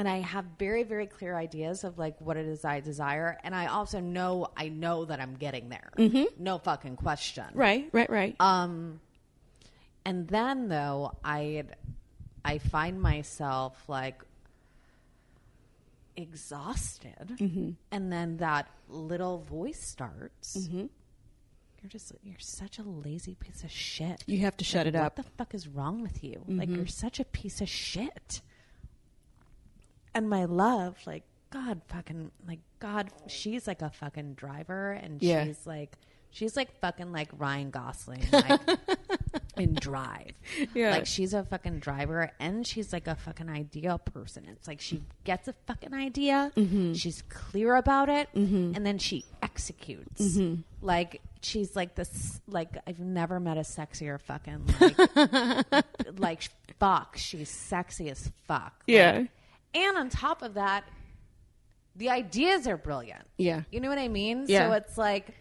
and I have very very clear ideas of like what it is I desire, and I also know I know that I'm getting there. Mm-hmm. No fucking question. right, right, right. Um, and then though I, I find myself like exhausted, Mm-hmm. and then that little voice starts. You're just you're such a lazy piece of shit. you have to shut it up. what the fuck is wrong with you? Like you're such a piece of shit. And my love, like God, fucking like God, she's like a fucking driver, and Yeah. she's like she's like fucking like Ryan Gosling, like in Drive. Yeah. like she's a fucking driver, and she's like a fucking idea person. It's like she gets a fucking idea, Mm-hmm. she's clear about it, and then she executes. Mm-hmm. Like she's like this. Like I've never met a sexier fucking like like fuck. She's sexy as fuck. Like, Yeah. And on top of that, the ideas are brilliant. Yeah. You know what I mean? Yeah. So it's like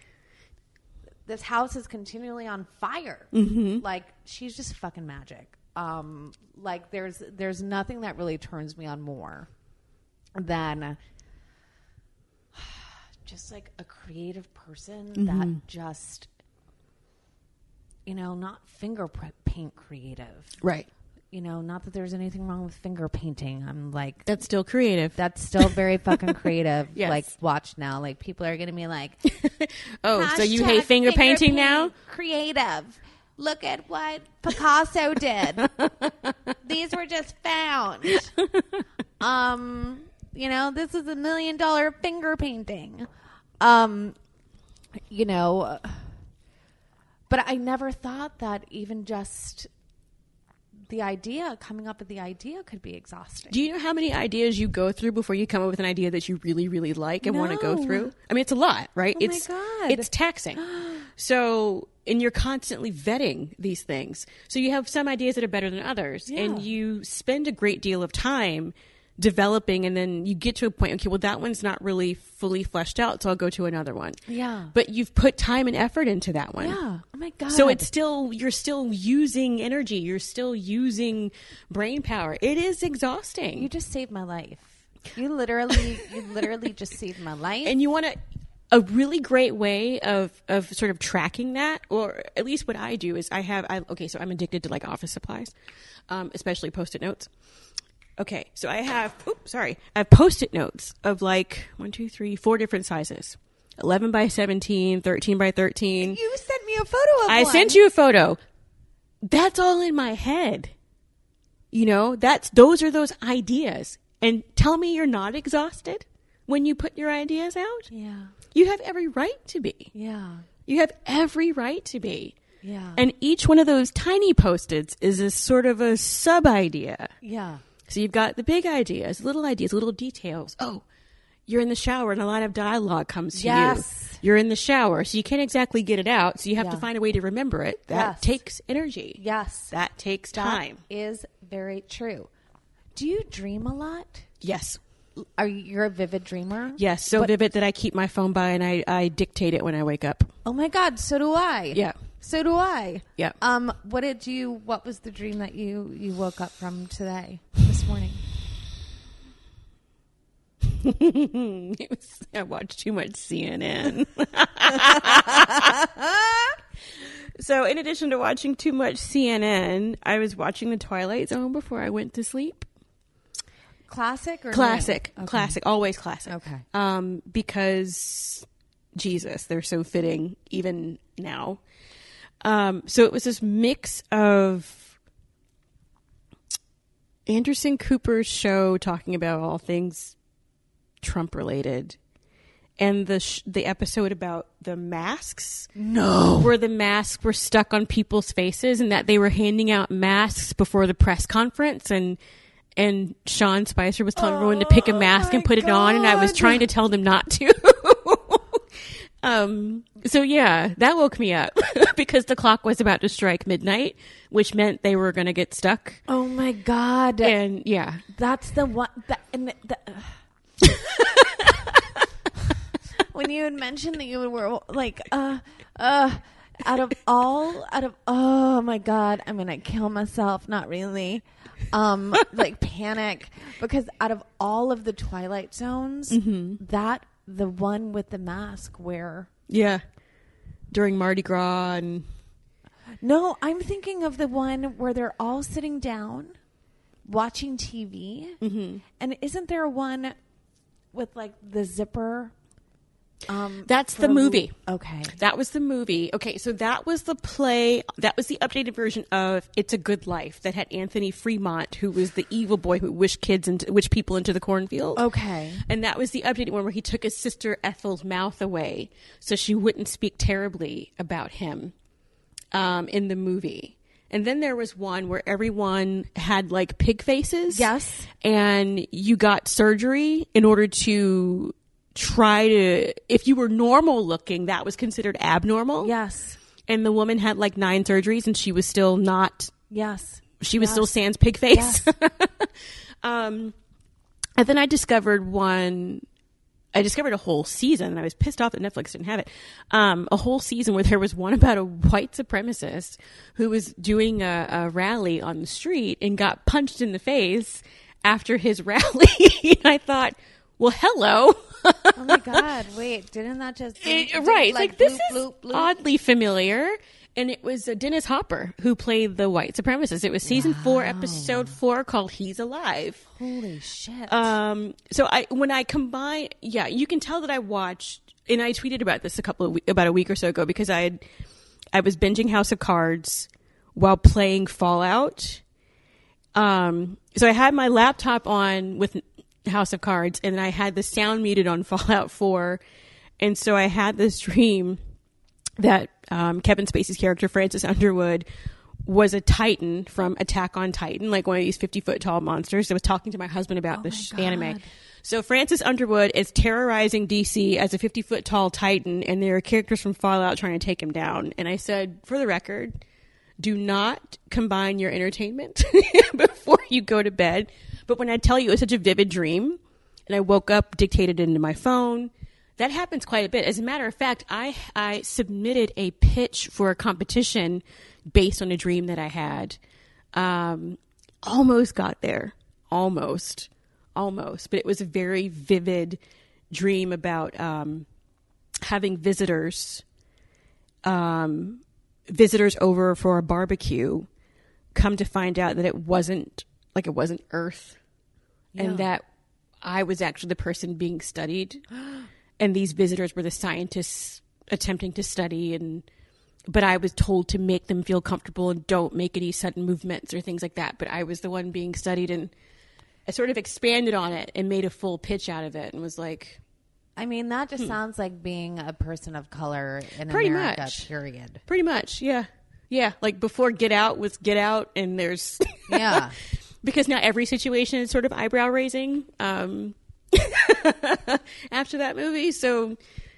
this house is continually on fire. Mm-hmm. Like she's just fucking magic. Um, like there's there's nothing that really turns me on more than just like a creative person Mm-hmm. that just you know not fingerprint paint creative Right. You know, not that there's anything wrong with finger painting. I'm like, That's still creative. that's still very fucking creative. Yes. Like, watch now. Like, people are going to be like, oh, so you "Hashtag hate finger, painting paint now? Creative. Look at what Picasso did. These were just found. Um, you know, this is a million dollar finger painting. Um, you know, but I never thought that even just the idea coming up with the idea could be exhausting. Do you know how many ideas you go through before you come up with an idea that you really, really like and want to go through? I mean, it's a lot, right? Oh my it's God. it's taxing. so, and you're constantly vetting these things. So you have some ideas that are better than others, and you spend a great deal of time developing, and then you get to a point. Okay, well, that one's not really fully fleshed out, so I'll go to another one. Yeah. But you've put time and effort into that one. yeah. Oh my god. So it's still you're still using energy. You're still using brain power. It is exhausting. you just saved my life. You literally, you literally just saved my life. and you want to a really great way of of sort of tracking that or at least what i do is i have I, okay so i'm addicted to like office supplies um, especially post-it notes okay so i have oops sorry i have post-it notes of like one two three four different sizes 11 by 17 13 by 13 you sent me a photo of I one. sent you a photo. That's all in my head. You know, that's those are those ideas. and tell me you're not exhausted when you put your ideas out. Yeah. You have every right to be. Yeah. You have every right to be. Yeah. And each one of those tiny post-its is a sort of a sub idea. yeah. So you've got the big ideas, little ideas, little details. Oh, you're in the shower and a line of dialogue comes to you. Yes. you. You're in the shower, so you can't exactly get it out. So you have to find a way to remember it. That Yes. takes energy. Yes. That takes time. is very true. Do you dream a lot? yes. Are you you're a vivid dreamer? Yes. So But- vivid that I keep my phone by and I, I dictate it when I wake up. Oh my god, so do I. Yeah. So do I. Yeah. Um what did you what was the dream that you you woke up from today this morning? It was, I watched too much CNN. so, in addition to watching too much CNN, I was watching The Twilight Zone before I went to sleep. Classic or Classic. Okay. classic, always classic. Okay. Um, because Jesus, they're so fitting even now. Um, so it was this mix of Anderson Cooper's show talking about all things Trump related, and the sh- the episode about the masks. No. where the masks were stuck on people's faces, and that they were handing out masks before the press conference, and and Sean Spicer was telling everyone to pick a mask and my put it on, and I was trying to tell them not to. um. So yeah, that woke me up because the clock was about to strike midnight, which meant they were going to get stuck. Oh my god. And yeah, That's the one that and the, the when you had mentioned that you were like uh uh out of all out of oh my god i'm gonna kill myself not really. Um like panic because out of all of the twilight zones that the one with the mask where yeah. During Mardi Gras and no i'm thinking of the one where they're all sitting down watching tv and isn't there one with like the zipper um That's the movie. okay That was the movie. Okay, so that was the play. That was the updated version of "It's a Good Life" that had Anthony Fremont, who was the evil boy who wished kids and wished people into the cornfield. Okay. and that was the updated one where he took his sister Ethel's mouth away so she wouldn't speak terribly about him um, in the movie. And then there was one where everyone had like pig faces. Yes. And you got surgery in order to try to, if you were normal looking, that was considered abnormal. yes And the woman had like nine surgeries and she was still not, yes she was still Yes. sans pig face. Yes. um, and then I discovered one. I discovered a whole season, and I was pissed off that Netflix didn't have it. Um, a whole season where there was one about a white supremacist who was doing a, a rally on the street and got punched in the face after his rally. and I thought, well, hello. oh my god wait didn't that just It- did- right. Like, this bloop, is bloop, bloop? oddly familiar. And it was uh, Dennis Hopper who played the white supremacist. It was season four, episode four, called "He's Alive." holy shit Um, so I when I combine, yeah, you can tell that I watched, and I tweeted about this a couple of about a week or so ago because I had I was binging House of Cards while playing Fallout. Um, so I had my laptop on with House of Cards, and then I had the sound muted on Fallout Four, and so I had this dream that um, Kevin Spacey's character Francis Underwood was a Titan from Attack on Titan, like one of these fifty foot tall monsters. I was talking to my husband about this anime. So Francis Underwood is terrorizing DC as a fifty foot tall Titan, and there are characters from Fallout trying to take him down. And I said, for the record, do not combine your entertainment before you go to bed. But when I tell you it was such a vivid dream, and I woke up, dictated it into my phone, that happens quite a bit. As a matter of fact, I I submitted a pitch for a competition based on a dream that I had. Um, almost got there, almost, almost, but it was a very vivid dream about um, having visitors um, visitors over for a barbecue come to find out that it wasn't like it wasn't Earth, and that I was actually the person being studied, and these visitors were the scientists attempting to study and. But I was told to make them feel comfortable and don't make any sudden movements or things like that. But I was the one being studied, and I sort of expanded on it and made a full pitch out of it and was like, I mean, that just sounds like being a person of color in Hmm. Pretty America. much. Period. pretty much, yeah, yeah. Like before Get Out was Get Out, and there's Yeah. because now every situation is sort of eyebrow raising um, after that movie. So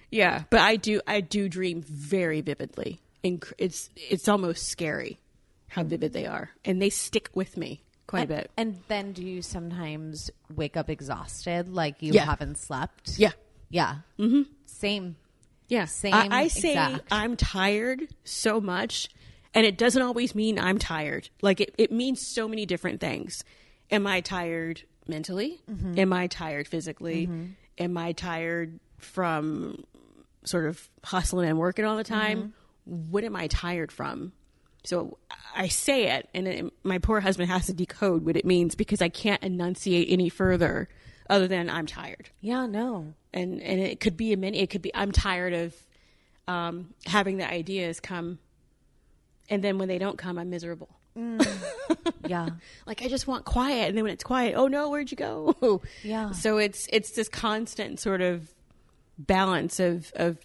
yeah, but I do I do dream very vividly. Inc- It's it's almost scary how vivid they are, and they stick with me quite a bit. And then do you sometimes wake up exhausted, like you Yeah. haven't slept? Yeah, Yeah. Mm-hmm. Same. yeah. Same I, I say exact. I'm tired so much, and it doesn't always mean I'm tired. Like it, it means so many different things. Am I tired mentally? Mm-hmm. Am I tired physically? Am I tired from sort of hustling and working all the time? Mm-hmm. What am I tired from? So I say it, and it, my poor husband has to decode what it means because I can't enunciate any further other than I'm tired Yeah, no. and and it could be a many. It could be I'm tired of um, having the ideas come, and then when they don't come, I'm miserable. Mm. Yeah. Like I just want quiet, and then when it's quiet, oh no, where'd you go? Yeah. So it's it's this constant sort of balance of of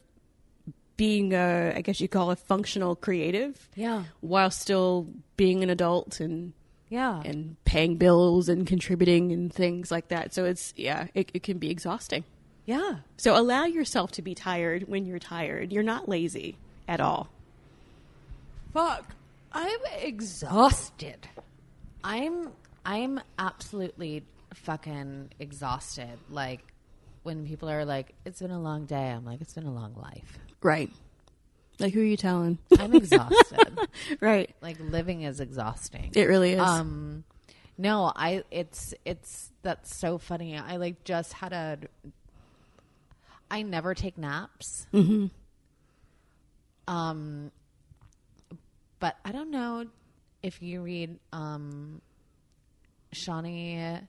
being a I guess you call a functional creative, Yeah. while still being an adult and Yeah. and paying bills and contributing and things like that. So it's yeah, it, it can be exhausting. yeah. So allow yourself to be tired when you're tired. You're not lazy at all. Fuck. I'm exhausted. I'm I'm absolutely fucking exhausted. Like when people are like, "It's been a long day," I'm like, "It's been a long life." Right. Like who are you telling? I'm exhausted. right. like living is exhausting. It really is. Um, no, I. It's it's that's so funny. I like just had a. I never take naps. Mm-hmm. Um, but I don't know if you read um, Chani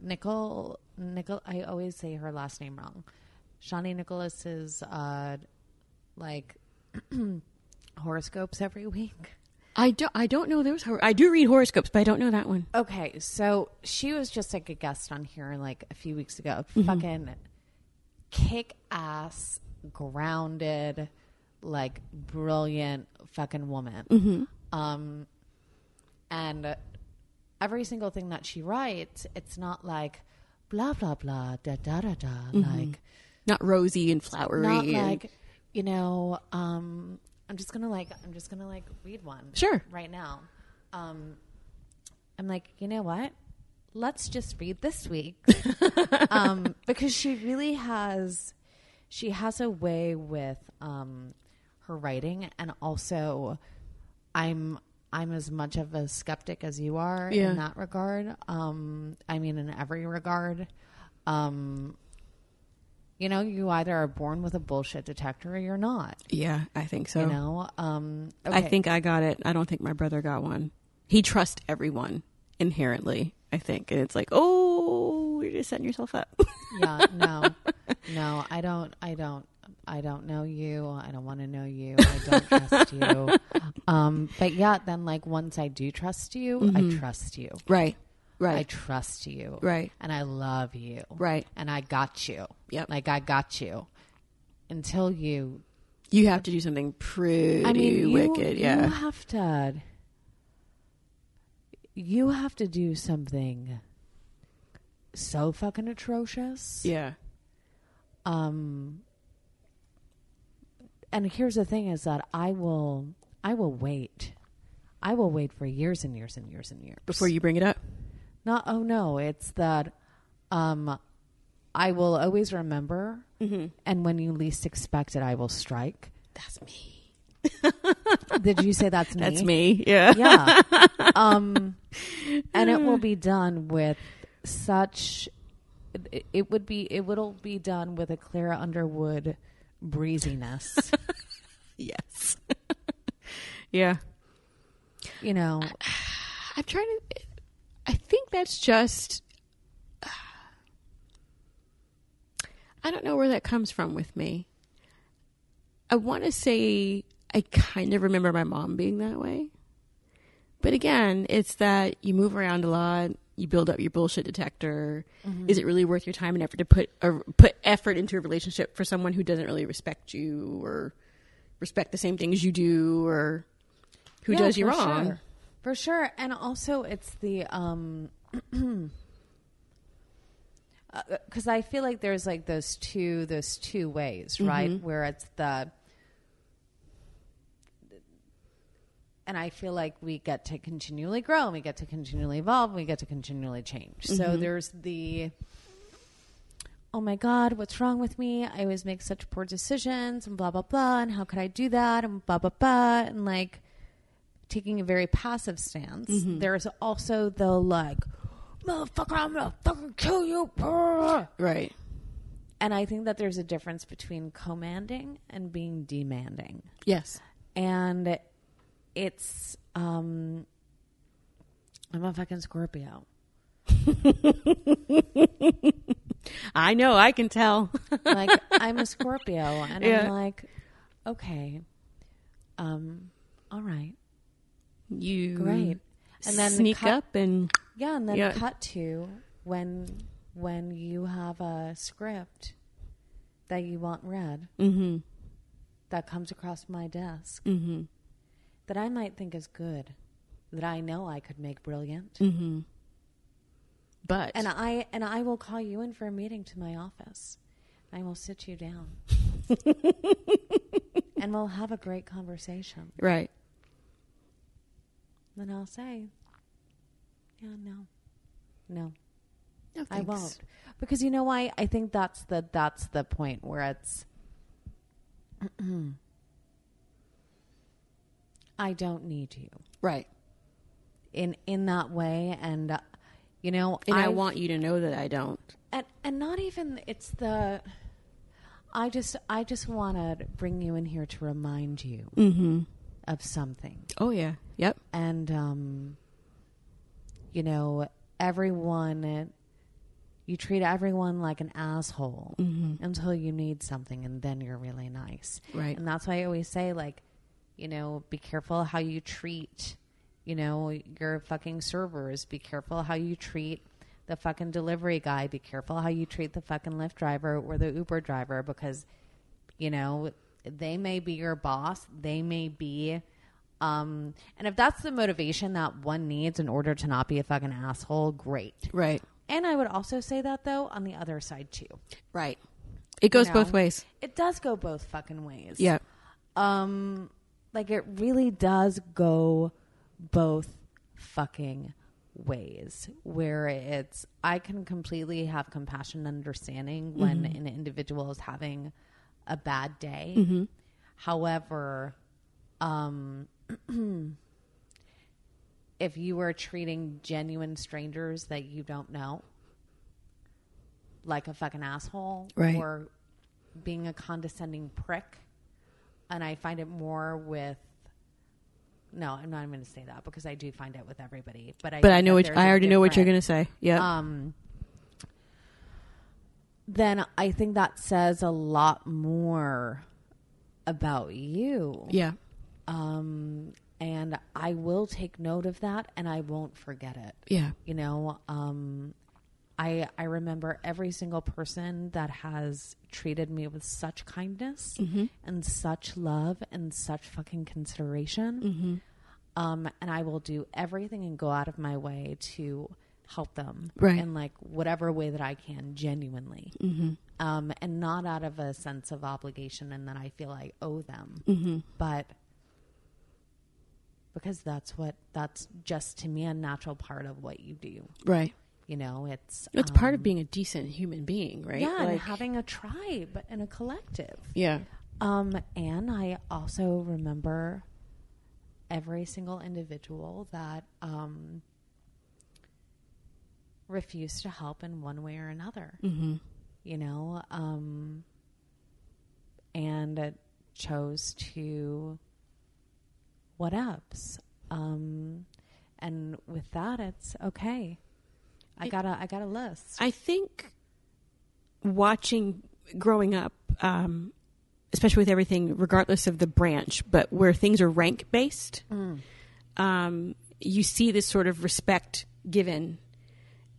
Nicole Nicol. I always say her last name wrong. Chani Nicholas's uh, like horoscopes every week. I don't I don't know those hor- I do read horoscopes, but I don't know that one. Okay, so she was just like a guest on here like a few weeks ago. Fucking kick ass, grounded, like brilliant fucking woman. Um, and every single thing that she writes, it's not like blah blah blah da da da da like Not rosy and flowery. not and- like you know um i'm just gonna like i'm just gonna like read one Sure. right now um i'm like you know what let's just read this week um because she really has she has a way with um her writing and also i'm i'm as much of a skeptic as you are Yeah. in that regard um i mean in every regard um you know, you either are born with a bullshit detector or you're not. yeah, I think so. You know, um, I think I got it. I don't think my brother got one. He trusts everyone inherently, I think. And it's like, oh, you're just setting yourself up. yeah, no, no, I don't, I don't, I don't know you. I don't want to know you. I don't trust you. Um, but yeah, then like once I do trust you, I trust you. right. Right. I trust you. Right. And I love you. Right. And I got you. Yep. Like I got you. Until you you have to do something pretty I mean, you, wicked. Yeah. You have to. You have to do something so fucking atrocious. yeah. Um. And here's the thing: is that I will, I will wait. I will wait for years and years and years and years Before you bring it up. Not. Oh no! It's that. Um, I will always remember, Mm-hmm. and when you least expect it, I will strike. That's me. Did you say that's me? That's me. Yeah. yeah um and it will be done with such it, it would be it will be done with a Claire Underwood breeziness Yes. yeah. you know I'm trying to. I think that's just. I don't know where that comes from with me. I want to say I kind of remember my mom being that way. But again, it's that you move around a lot. You build up your bullshit detector. Mm-hmm. Is it really worth your time and effort to put or put effort into a relationship for someone who doesn't really respect you or respect the same things you do or who Yeah, does you wrong? sure. For sure. And also it's the um uh, because I feel like there's like those two those two ways, right? Mm-hmm. Where it's the and I feel like we get to continually grow and we get to continually evolve and we get to continually change. So mm-hmm. there's the oh my god, what's wrong with me? I always make such poor decisions and blah blah blah and how could I do that and blah blah blah and like taking a very passive stance. Mm-hmm. There's also the like motherfucker, I'm gonna fucking kill you. Right. And I think that there's a difference between commanding and being demanding. Yes. And it's um I'm a fucking Scorpio. I know, I can tell. Like I'm a Scorpio and Yeah. I'm like, okay. Um, all right. you Great. And then sneak cut- up and Yeah, and then Yeah. cut to when when you have a script that you want read mm-hmm, that comes across my desk mm-hmm, that I might think is good, that I know I could make brilliant. mm-hmm. But And I and I will call you in for a meeting to my office. I will sit you down. and we'll have a great conversation. right. Then I'll say, Yeah, no. No. No, I won't. Because you know why? I think that's the that's the point where it's I don't need you Right. in in that way and uh, you know And I want you to know that I don't. and and not even it's the I just I just want to bring you in here to remind you Mm-hmm. of something. Oh yeah. Yep. And um you know, everyone you treat everyone like an asshole until you need something and then you're really nice. Right. And that's why I always say like, you know, be careful how you treat, you know, your fucking servers. Be careful how you treat the fucking delivery guy. Be careful how you treat the fucking Lyft driver or the Uber driver because, you know, they may be your boss. They may be um and if that's the motivation that one needs in order to not be a fucking asshole, great. Right. And I would also say that though on the other side too. Right. It goes You both ways. It does go both fucking ways. Yeah. Um, like it really does go both fucking ways where it's I can completely have compassion and understanding when an individual is having a bad day. However, um if you are treating genuine strangers that you don't know like a fucking asshole Right. or being a condescending prick and I find it more with. No, I'm not even going to say that because I do find it with everybody. But I, But I know what I already know what you're gonna say. Yeah. Um, then I think that says a lot more about you. yeah. Um, and I will take note of that, and I won't forget it. Yeah. You know, um, I I remember every single person that has treated me with such kindness Mm-hmm. and such love and such fucking consideration. Mm-hmm. Um, and I will do everything and go out of my way to help them Right. in like whatever way that I can, genuinely. Mm-hmm. Um, and not out of a sense of obligation and that I feel I owe them, Mm-hmm. but because that's what that's just to me a natural part of what you do. Right. You know, it's It's part um, of being a decent human being, right? yeah, and having a tribe and a collective. yeah. Um, and I also remember every single individual that um, refused to help in one way or another. Mm-hmm. You know, um, and uh, chose to what ups. Um, and with that, it's okay. I got a I got a list. I think watching growing up, um, especially with everything, regardless of the branch, but where things are rank based, um, you see this sort of respect given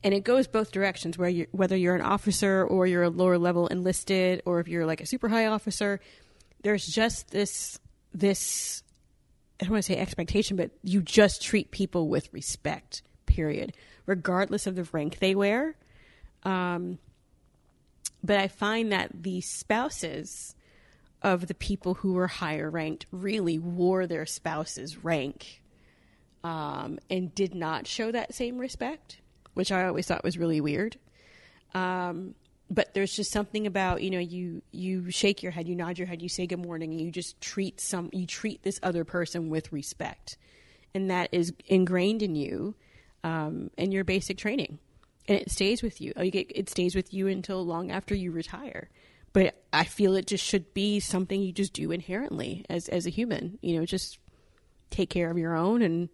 and it goes both directions. Where you whether you're an officer or you're a lower level enlisted, or if you're like a super high officer, there's just this this I don't want to say expectation, but you just treat people with respect. Period, regardless of the rank they wear. Um, but I find that the spouses of the people who were higher ranked really wore their spouse's rank um, and did not show that same respect, which I always thought was really weird. Um, but there's just something about you know you you shake your head, you nod your head, you say good morning, and you just treat some you treat this other person with respect, and that is ingrained in you um, in your basic training, and it stays with you. It, it stays with you until long after you retire. But I feel it just should be something you just do inherently as as a human. You know, just take care of your own and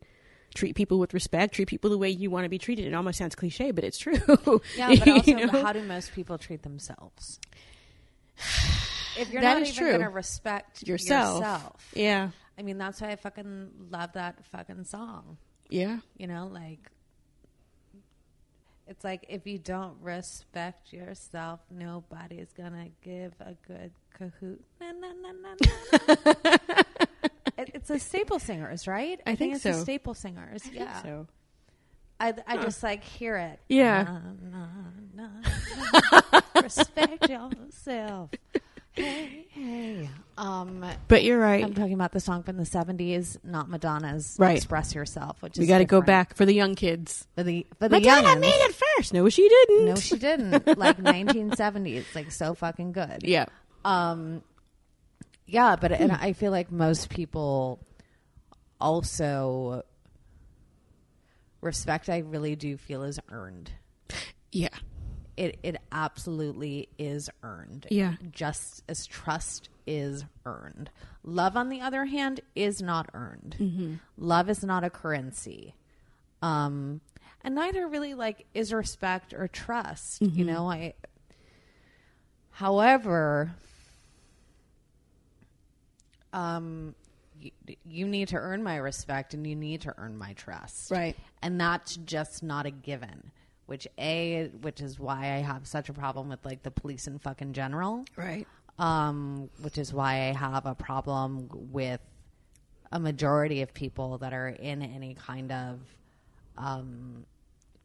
treat people with respect, treat people the way you want to be treated. It almost sounds cliche, but it's true. Yeah, but also, You know? how do most people treat themselves? If you're That not even going to respect yourself. yourself, Yeah. I mean, that's why I fucking love that fucking song. Yeah. You know, like it's like if you don't respect yourself, nobody's gonna give a good cahoot. Na, na, na, na, na. It- it's a staple singers, right? I think it's so. a staple singers. yeah, So I, I just like hear it. Yeah. Na, na, na. respect yourself. Hey, hey. Um, But you're right. I'm talking about the song from the '70s, not Madonna's Right. "Express Yourself," which we got to go back for the young kids. for the for the Madonna youngins. made it first. No, she didn't. No, she didn't. like 1970s, like so fucking good. Yeah. Um, yeah, but and I feel like most people also respect. I really do feel is earned. Yeah. It it absolutely is earned. Yeah. just as trust is earned. Love, on the other hand, is not earned. Love is not a currency. Um, and neither really like is respect or trust. You know, I. However, um, you, you need to earn my respect and you need to earn my trust. Right. And that's just not a given. Which a, which is why I have such a problem with like the police in fucking general Right. um, which is why I have a problem with a majority of people that are in any kind of um,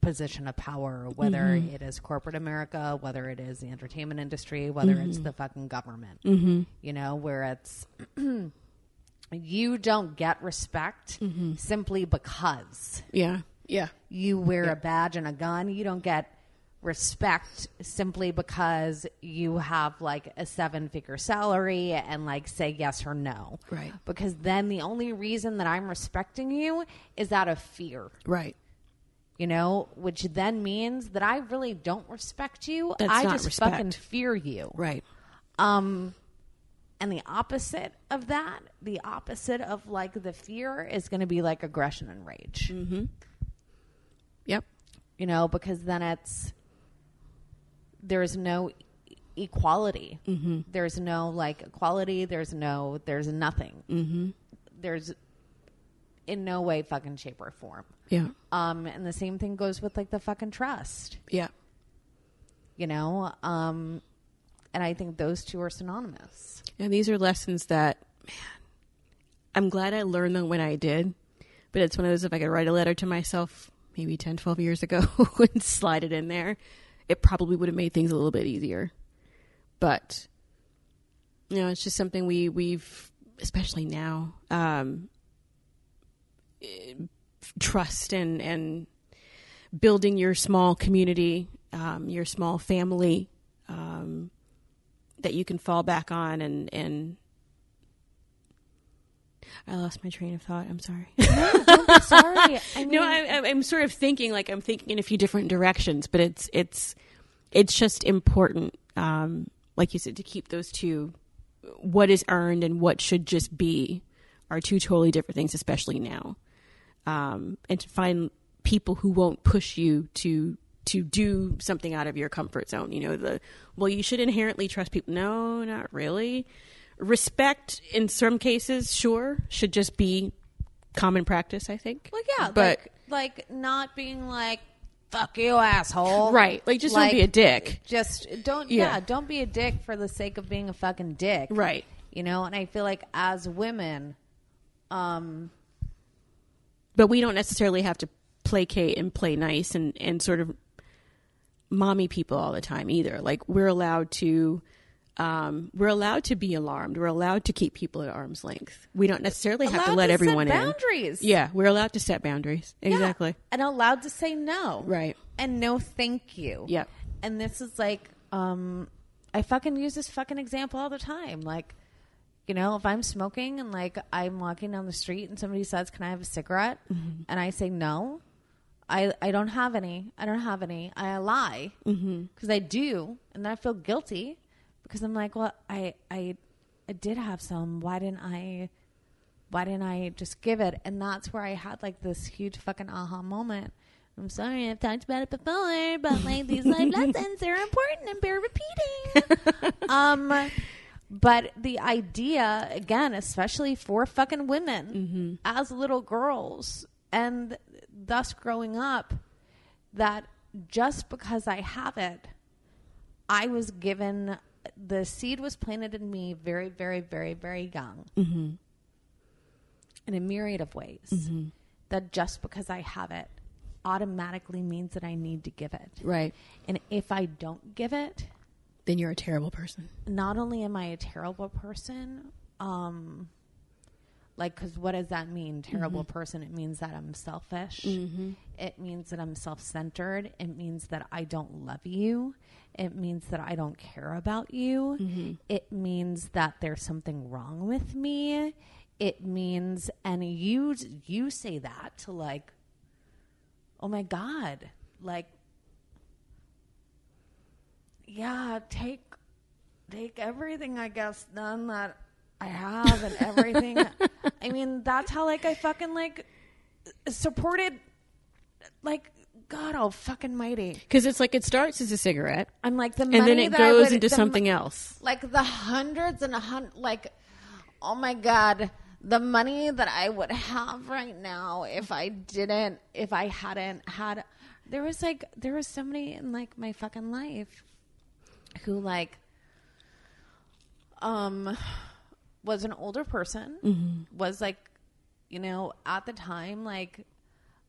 position of power, whether it is corporate America, whether it is the entertainment industry, whether it's the fucking government. You know, where it's you don't get respect simply because Yeah. Yeah. you wear a badge and a gun. You don't get respect simply because you have like a seven figure salary and like say yes or no. Right. Because then the only reason that I'm respecting you is out of fear, Right. you know, which then means that I really don't respect you. That's I just respect. fucking fear you. Right. Um, and the opposite of that, the opposite of like the fear is going to be like aggression and rage. Yep. you know, because then it's there's no e- equality. Mm-hmm. There's no like equality. There's no. There's nothing. Mm-hmm. There's in no way, fucking shape or form. Yeah. Um, and the same thing goes with like the fucking trust. Yeah. You know, um, and I think those two are synonymous. And these are lessons that, man, I'm glad I learned them when I did. But it's one of those, if I could write a letter to myself maybe 10, 12 years ago and slide it in there, it probably would have made things a little bit easier. But, you know, it's just something we, we've, especially now, um, trust and, and building your small community, um, your small family, um, that you can fall back on and and I lost my train of thought. I'm sorry. Sorry, I mean, no, I, I'm- I'm sort of thinking like I'm thinking in a few different directions, but it's it's it's just important, um, like you said, to keep those two. What is earned and what should just be are two totally different things, especially now. Um, and to find people who won't push you to to do something out of your comfort zone. You know, the well, you should inherently trust people. No, not really. Respect in some cases, sure, should just be common practice. I think. well, yeah, but like like not being like fuck you, asshole. Right. Like, just don't be a dick. Just don't, yeah. Yeah. don't be a dick for the sake of being a fucking dick. Right. You know, and I feel like as women, um, But we don't necessarily have to placate and play nice and, and sort of mommy people all the time either. Like we're allowed to um, we're allowed to be alarmed. We're allowed to keep people at arm's length. We don't necessarily have to let to set everyone in. boundaries. Yeah, we're allowed to set boundaries. Exactly. and allowed to say no. Right. And no thank you. Yep. And this is like, um, I fucking use this fucking example all the time. Like, you know, if I'm smoking and like I'm walking down the street and somebody says, "Can I have a cigarette?" Mm-hmm. and I say no, I I don't have any. I don't have any. I lie because Mm-hmm. I do, and then I feel guilty because I'm like, well, I I I did have some. Why didn't I? Why didn't I just give it? And that's where I had like this huge fucking aha moment. I'm sorry, I've talked about it before, but like these life lessons are important and bear repeating. um, but the idea, again, especially for fucking women as little girls and thus growing up, that just because I have it, I was given the seed was planted in me very, very, very, very young mm-hmm. in a myriad of ways. Mm-hmm. That just because I have it automatically means that I need to give it. Right. And if I don't give it, Then you're a terrible person. not only am I a terrible person, um, like, because what does that mean? Terrible mm-hmm. person. It means that I'm selfish. It means that I'm self centered. It means that I don't love you. It means that I don't care about you. Mm-hmm. It means that there's something wrong with me. It means, and you you say that to like, oh my god, like yeah, take take everything I guess done that I have and everything. I mean, that's how like I fucking like supported like God all fucking mighty. Because it's like it starts as a cigarette, I'm like the and money then it that goes would- into the something else. Like the hundreds and a hundred. like oh my god, the money that I would have right now if I didn't if I hadn't had there was like there was somebody in like my fucking life who like um was an older person was like you know at the time like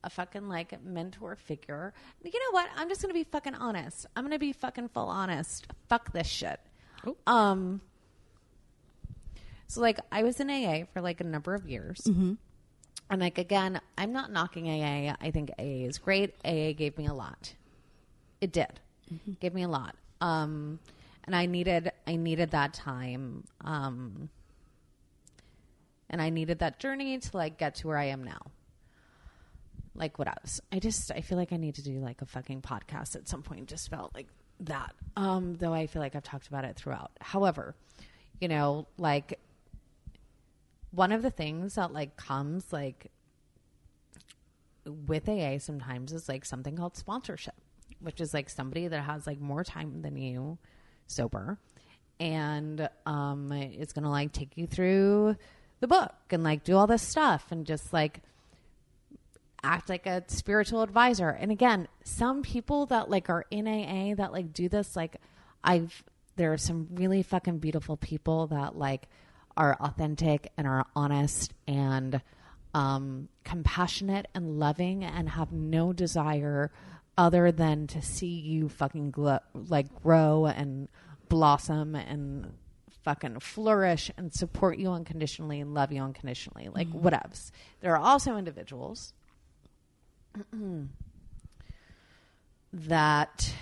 a fucking like mentor figure. You know what? I'm just gonna be fucking honest. I'm gonna be fucking full honest. Fuck this shit. Um so like i was in aa for like a number of years. And like again i'm not knocking aa i think aa is great. Aa gave me a lot. It did. Gave me a lot. Um and i needed i needed that time um and i needed that journey to like get to where i am now like what else? I just i feel like i need to do like a fucking podcast at some point just about like that. Um though i feel like i've talked about it throughout. However you know like one of the things that like comes like with AA sometimes is like something called sponsorship, which is like somebody that has like more time than you sober and um is going to like take you through the book and like do all this stuff and just like act like a spiritual advisor. And again, some people that like are in AA that like do this like I've there are some really fucking beautiful people that like are authentic and are honest and um, compassionate and loving and have no desire other than to see you fucking glo- like grow and blossom and fucking flourish and support you unconditionally and love you unconditionally like whatevs there are also individuals that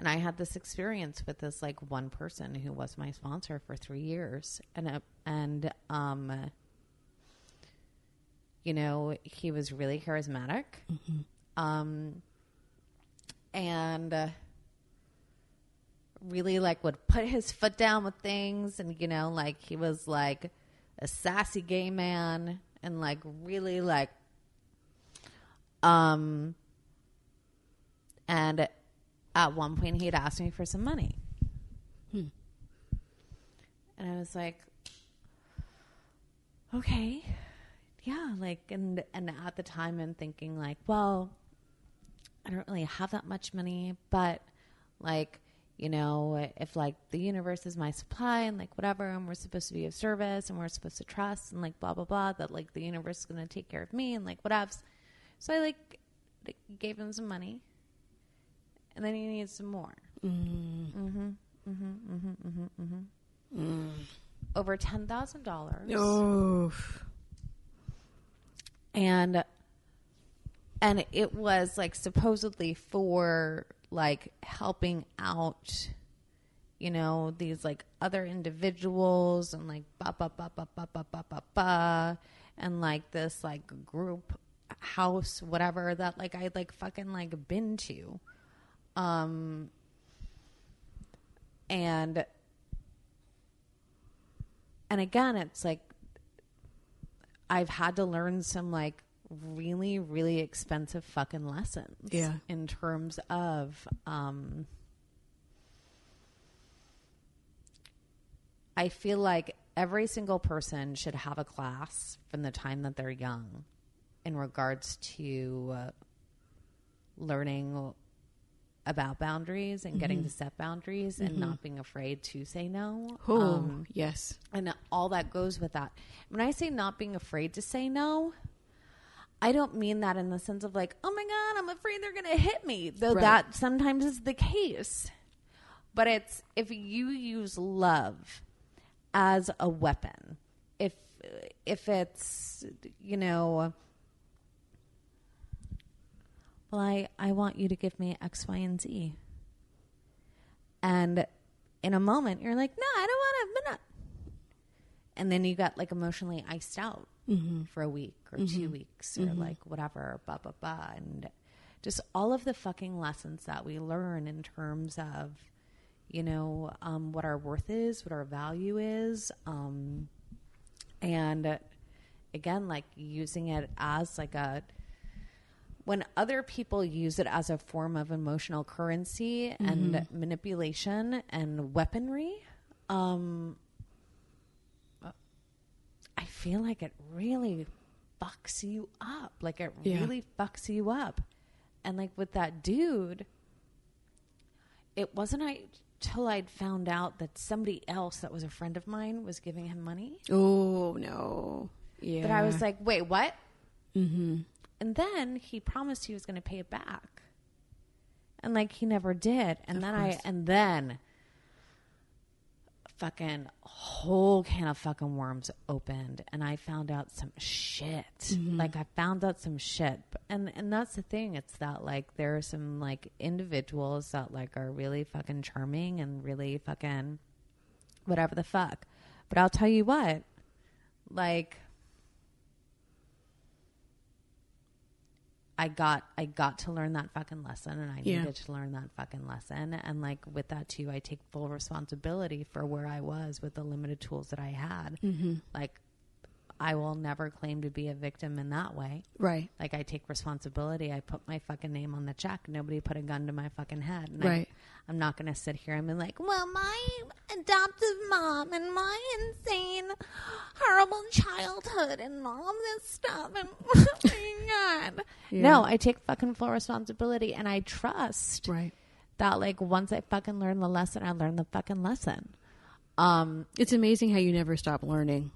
and I had this experience with this like one person who was my sponsor for three years, and uh, and um, you know, he was really charismatic, um, and uh, really like would put his foot down with things, and you know, like he was like a sassy gay man, and like really like, um, and at one point he had asked me for some money. And I was like, okay, yeah, like, and, and at the time I'm thinking like, well, I don't really have that much money, but like, you know, if like the universe is my supply and like whatever, and we're supposed to be of service and we're supposed to trust and like blah, blah, blah, that like the universe is going to take care of me and like whatevs. So I like gave him some money and then he needs some more. Mm-hmm. Mm-hmm. Mm-hmm. Mm-hmm. Mm-hmm. Over ten thousand dollars. Oh. and and it was like supposedly for like helping out you know these like other individuals and like ba ba ba ba ba ba ba ba ba and like this like group house whatever that like I like fucking like been to um and and again it's like I've had to learn some like really, really expensive fucking lessons. Yeah. In terms of um I feel like every single person should have a class from the time that they're young in regards to uh, learning about boundaries and getting to set boundaries and not being afraid to say no. Oh, Um, yes. and all that goes with that. When I say not being afraid to say no, I don't mean that in the sense of like, oh my god, I'm afraid they're going to hit me. Though Right. that sometimes is the case. But it's if you use love as a weapon, if if it's you know, well, I I want you to give me X, Y, and Z, and in a moment you're like, no, I don't want to, not. And then you got like emotionally iced out for a week or two weeks or like whatever, blah blah blah, and just all of the fucking lessons that we learn in terms of, you know, um, what our worth is, what our value is, um, and again, like using it as like a when other people use it as a form of emotional currency and manipulation and weaponry, um, I feel like it really fucks you up. Like it Yeah. really fucks you up. And like with that dude, it wasn't I till I'd found out that somebody else that was a friend of mine was giving him money Oh no. Yeah. but I was like, wait, what? Mm-hmm. And then he promised he was going to pay it back, and like he never did. And then I, and then, fucking whole can of fucking worms opened, and I found out some shit. Mm-hmm. Like I found out some shit, and and that's the thing. It's that like there are some like individuals that like are really fucking charming and really fucking whatever the fuck. But I'll tell you what, like I got I got to learn that fucking lesson and I Yeah. needed to learn that fucking lesson and like with that too I take full responsibility for where I was with the limited tools that I had. Mm-hmm. Like I will never claim to be a victim in that way. right. Like I take responsibility. I put my fucking name on the check. Nobody put a gun to my fucking head. And Right. I, I'm not going to sit here and be like, well, my adoptive mom and my insane, horrible childhood and all this stuff. And oh my God. No, I take fucking full responsibility and I trust Right. that like once I fucking learn the lesson, I learn the fucking lesson. Um, It's amazing how you never stop learning.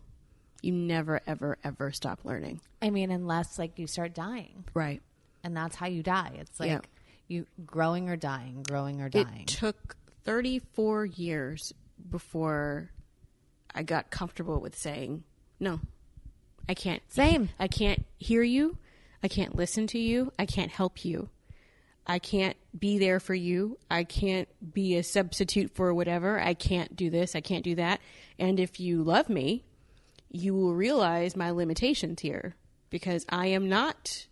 You never, ever, ever stop learning. I mean, unless like you start dying. Right. and that's how you die. It's like Yeah. you growing or dying, growing or dying. It took 34 years before I got comfortable with saying, no, I can't. Same. I can't hear you. I can't listen to you. I can't help you. I can't be there for you. I can't be a substitute for whatever. I can't do this. I can't do that. And if you love me, you will realize my limitations here because I am not.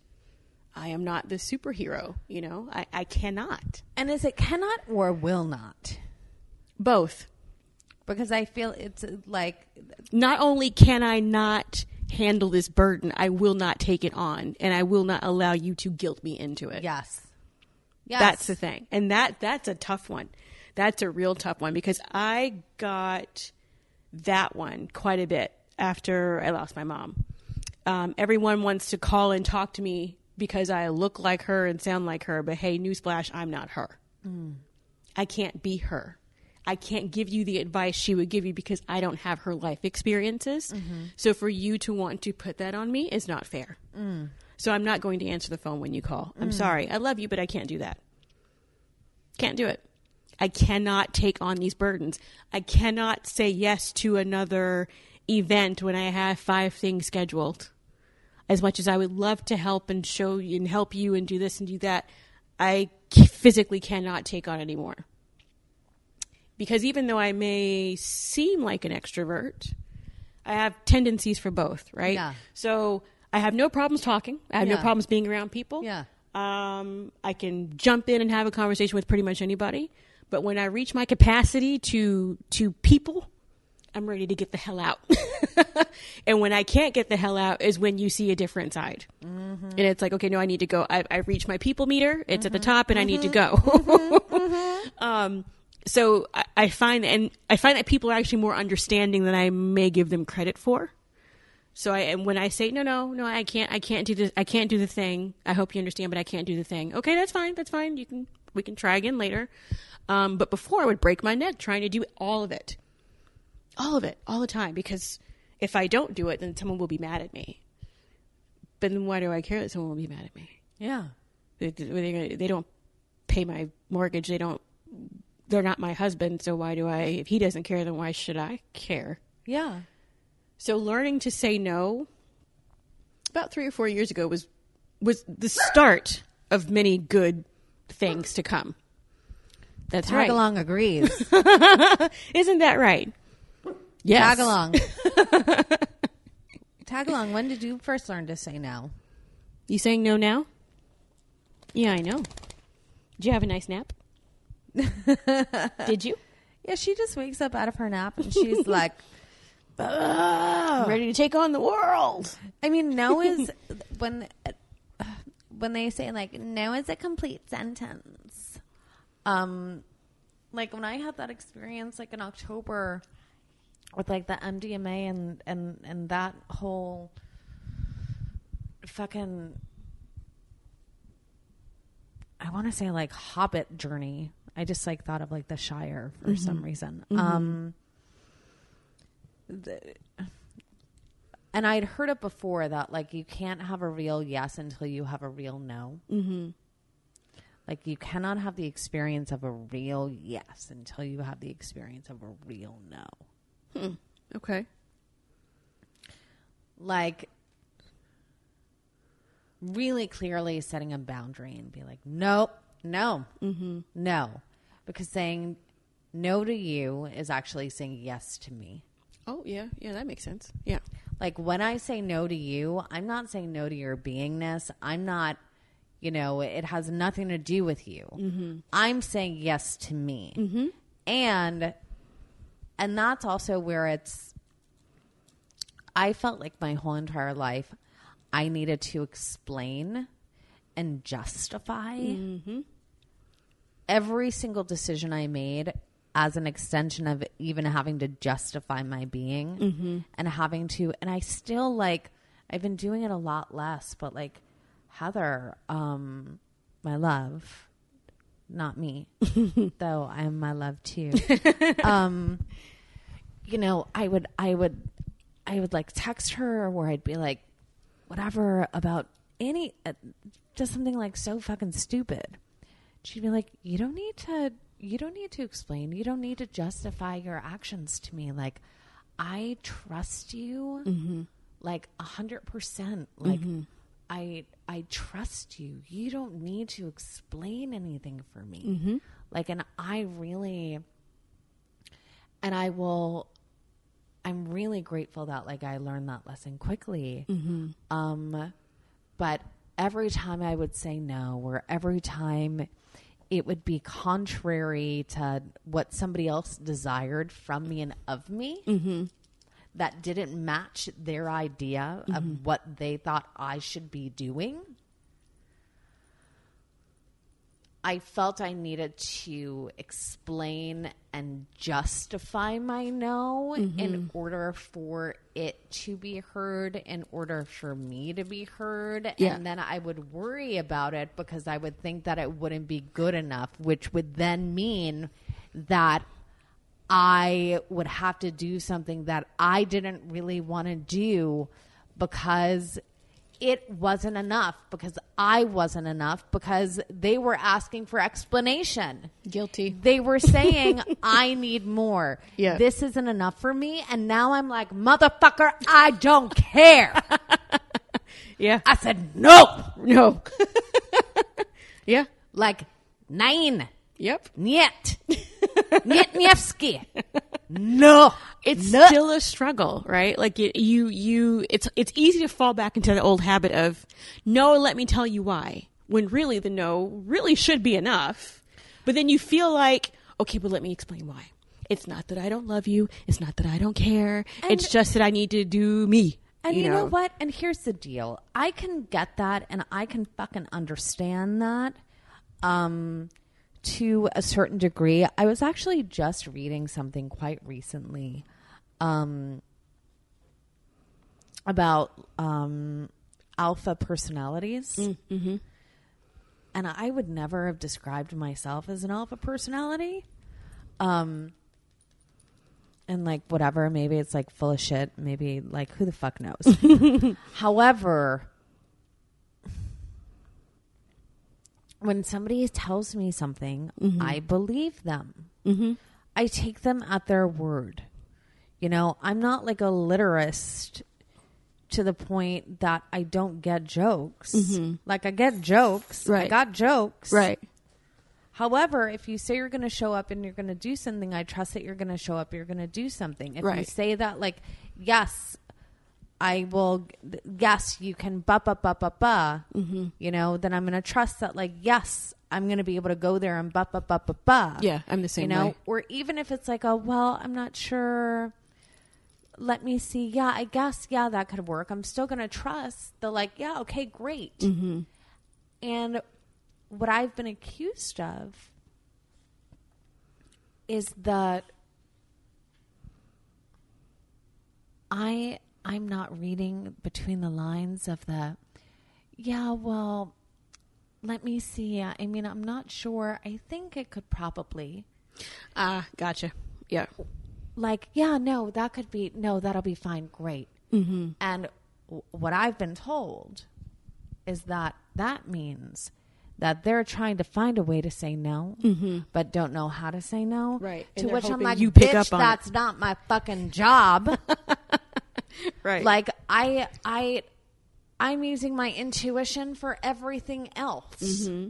I am not the superhero, you know? I, I cannot. and is it cannot or will not? Both. Because I feel it's uh, like not only can I not handle this burden, I will not take it on, and I will not allow you to guilt me into it. yes, yes, That's the thing, and that that's a tough one. That's a real tough one because I got that one quite a bit after I lost my mom. Um, everyone wants to call and talk to me because I look like her and sound like her, but hey, newsflash, I'm not her. Hmm. I can't be her. I can't give you the advice she would give you because I don't have her life experiences. Mm-hmm. So for you to want to put that on me is not fair. Mm. So I'm not going to answer the phone when you call. I'm mm. sorry. I love you, but I can't do that. Can't do it. I cannot take on these burdens. I cannot say yes to another event when I have five things scheduled. As much as I would love to help and show you and help you and do this and do that, I physically cannot take on anymore. Because even though I may seem like an extrovert, I have tendencies for both, right? Yeah. So I have no problems talking. I have no problems being around people. Yeah. Um, I can jump in and have a conversation with pretty much anybody. But when I reach my capacity to to people, I'm ready to get the hell out. and when I can't get the hell out is when you see a different side. Mm-hmm. And it's like, okay, no, I need to go. I, I reached my people meter. It's at the mm-hmm. top, and I need to mm-hmm. go. um, so I, I find and I find that people are actually more understanding than I may give them credit for. So I and when I say no, no, no, I can't, I can't do this, I can't do the thing. I hope you understand, but I can't do the thing. Okay, that's fine, that's fine. You can, we can try again later. Um, but before I would break my neck trying to do all of it, all of it, all the time, because if I don't do it, then someone will be mad at me. But then why do I care that someone will be mad at me? Yeah. They, they, they don't pay my mortgage. They don't. They're not my husband. So why do I? If he doesn't care, then why should I care? Yeah. So learning to say no about three or four years ago was was the start of many good things to come. That's right. along agrees. Isn't that right? Yes. Tag along. Tag along. When did you first learn to say no? You saying no now? Yeah, I know. Did you have a nice nap? Did you? Yeah, she just wakes up out of her nap and she's like, "Ugh." Ready to take on the world. I mean, no is when when they say like no is a complete sentence. Um, like when I had that experience, like in October, with like the MDMA and and and that whole fucking. I want to say like Hobbit journey. I just like thought of like the Shire for some reason. Um, the, and I'd heard it before that like you can't have a real yes until you have a real no. Mm-hmm. Like you cannot have the experience of a real yes until you have the experience of a real no. Hmm. Okay. Like really clearly setting a boundary and be like, nope, no, mm-hmm. no, because saying no to you is actually saying yes to me. Oh yeah, yeah, that makes sense. Yeah. Like when I say no to you, I'm not saying no to your beingness. I'm not, you know, it has nothing to do with you. Mm-hmm. I'm saying yes to me. Mm-hmm. And and that's also where it's I felt like my whole entire life I needed to explain and justify every single decision I made as an extension of even having to justify my being and having to, and I still like, I've been doing it a lot less, but like, Heather, um, my love, not me, though I am my love too. um, you know, I would, I would, I would like text her where I'd be like, whatever about any, uh, just something like so fucking stupid. She'd be like, you don't need to, you don't need to explain. You don't need to justify your actions to me. Like, I trust you, mm-hmm. like a hundred percent. Like, mm-hmm. I, I trust you. You don't need to explain anything for me. Mm-hmm. Like, and I really, and I will I'm really grateful that like I learned that lesson quickly. Mm-hmm. Um, but every time I would say no, or every time it would be contrary to what somebody else desired from me and of me, mm-hmm. that didn't match their idea of mm-hmm. what they thought I should be doing. I felt I needed to explain and justify my no Mm-hmm. in order for it to be heard, in order for me to be heard. Yeah. And then I would worry about it because I would think that it wouldn't be good enough, which would then mean that I would have to do something that I didn't really want to do because it wasn't enough, because I wasn't enough, because they were asking for explanation. Guilty. They were saying, I need more. Yeah. This isn't enough for me. And now I'm like, motherfucker, I don't care. Yeah. I said, no. no. yeah. Like, nine. Yep. Niet. Nietniewski. No. It's No. still a struggle, right? Like it, you, you, it's, it's easy to fall back into the old habit of, no, let me tell you why. When really the no really should be enough. But then you feel like, okay, but let me explain why. It's not that I don't love you. It's not that I don't care. it's just that I need to do me. And you, know. what? And here's the deal. I can get that and I can fucking understand that um to a certain degree. I was actually just reading something quite recently um about um alpha personalities. Mm-hmm. And I would never have described myself as an alpha personality. Um and like whatever maybe it's like full of shit maybe like who the fuck knows however when somebody tells me something mm-hmm. i believe them. Mm-hmm. I take them at their word. You know i'm not like a literist to the point that i don't get jokes. Mm-hmm. Like i get jokes. I got jokes. Right. However, if you say you're going to show up and you're going to do something, I trust that you're going to show up. You're going to do something. If you say that, like, yes, I will. Yes, you can. Ba ba ba ba ba. Mm-hmm. You know, then I'm going to trust that. Like, yes, I'm going to be able to go there and ba ba ba ba ba. Yeah, I'm the same You know, way. or even if it's like, oh well, I'm not sure. Let me see. Yeah, I guess. Yeah, that could work. I'm still going to trust the like. Yeah, okay, great. Mm-hmm. And what I've been accused of is that I I'm not reading between the lines of the yeah, well, let me see. I mean, I'm not sure. I think it could probably Ah, gotcha. Yeah. like, yeah, no, that could be, no, that'll be fine, great. Mm-hmm. And w- what I've been told is that that means that they're trying to find a way to say no, but don't know how to say no. Right. To which I'm like, you pick bitch, up on it." that's not my fucking job. Right. like I, I, I'm using my intuition for everything else. Mm-hmm.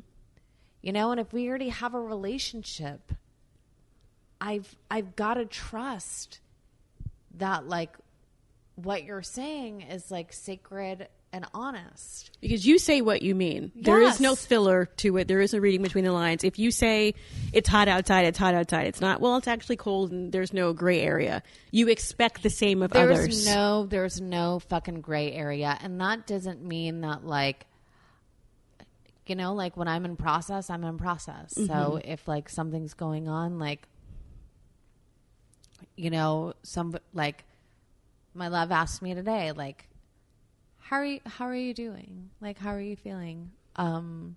You know, and if we already have a relationship, I've I've got to trust that like what you're saying is like sacred and honest. Because you say what you mean. There is no filler to it. There is no reading between the lines. If you say it's hot outside, it's hot outside. It's not. Well, it's actually cold, and there's no gray area. You expect the same of There's others. no there's no fucking gray area and that doesn't mean that like you know like when I'm in process, I'm in process. So mm-hmm. if like something's going on like you know, some like my love asked me today like how are you how are you doing? Like how are you feeling? Um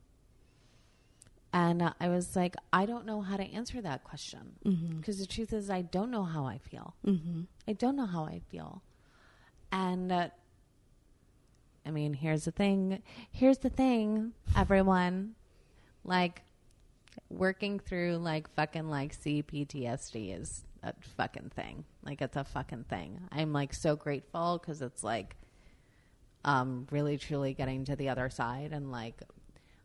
and uh, I was like, I don't know how to answer that question because the truth is, I don't know how I feel. Mm-hmm. I don't know how I feel, and uh, I mean, here's the thing. Here's the thing, everyone. Like, working through like fucking like CPTSD is a fucking thing. Like, it's a fucking thing. I'm like so grateful because it's like um, really truly getting to the other side and like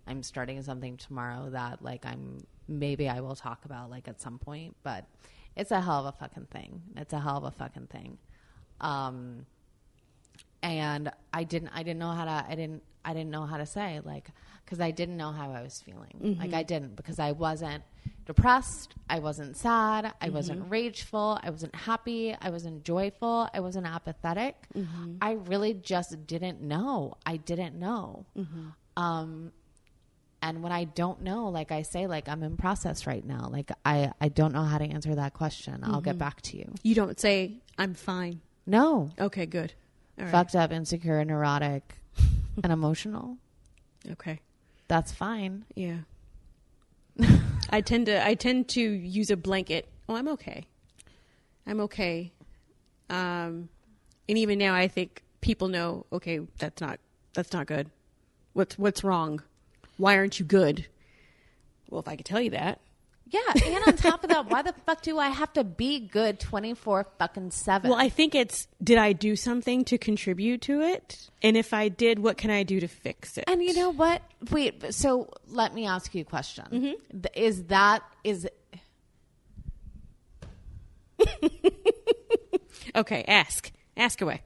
I'm starting something tomorrow that like I'm maybe I will talk about like at some point, but it's a hell of a fucking thing. It's a hell of a fucking thing. Um, and I didn't I didn't know how to I didn't I didn't know how to say like because I didn't know how I was feeling. Like I didn't because I wasn't depressed, I wasn't sad, I mm-hmm. wasn't rageful, I wasn't happy, I wasn't joyful, I wasn't apathetic. Mm-hmm. I really just didn't know. I didn't know. Mm-hmm. Um and when I don't know, like I say, like I'm in process right now. Like I, I don't know how to answer that question. I'll get back to you. You don't say I'm fine. No, Okay, good. All right. fucked up, insecure, neurotic, and emotional. Okay. That's fine. Yeah. I tend to I tend to use a blanket. Oh, I'm okay. I'm okay. Um, and even now, I think people know. Okay, that's not that's not good. What's what's wrong? Why aren't you good? Well, if I could tell you that, Yeah, and on top of that, why the fuck do I have to be good twenty four fucking seven? well, I think it's did I do something to contribute to it? And if I did, what can I do to fix it? And you know what? Wait. So let me ask you a question. Mm-hmm. Th- Is that is okay, ask ask away.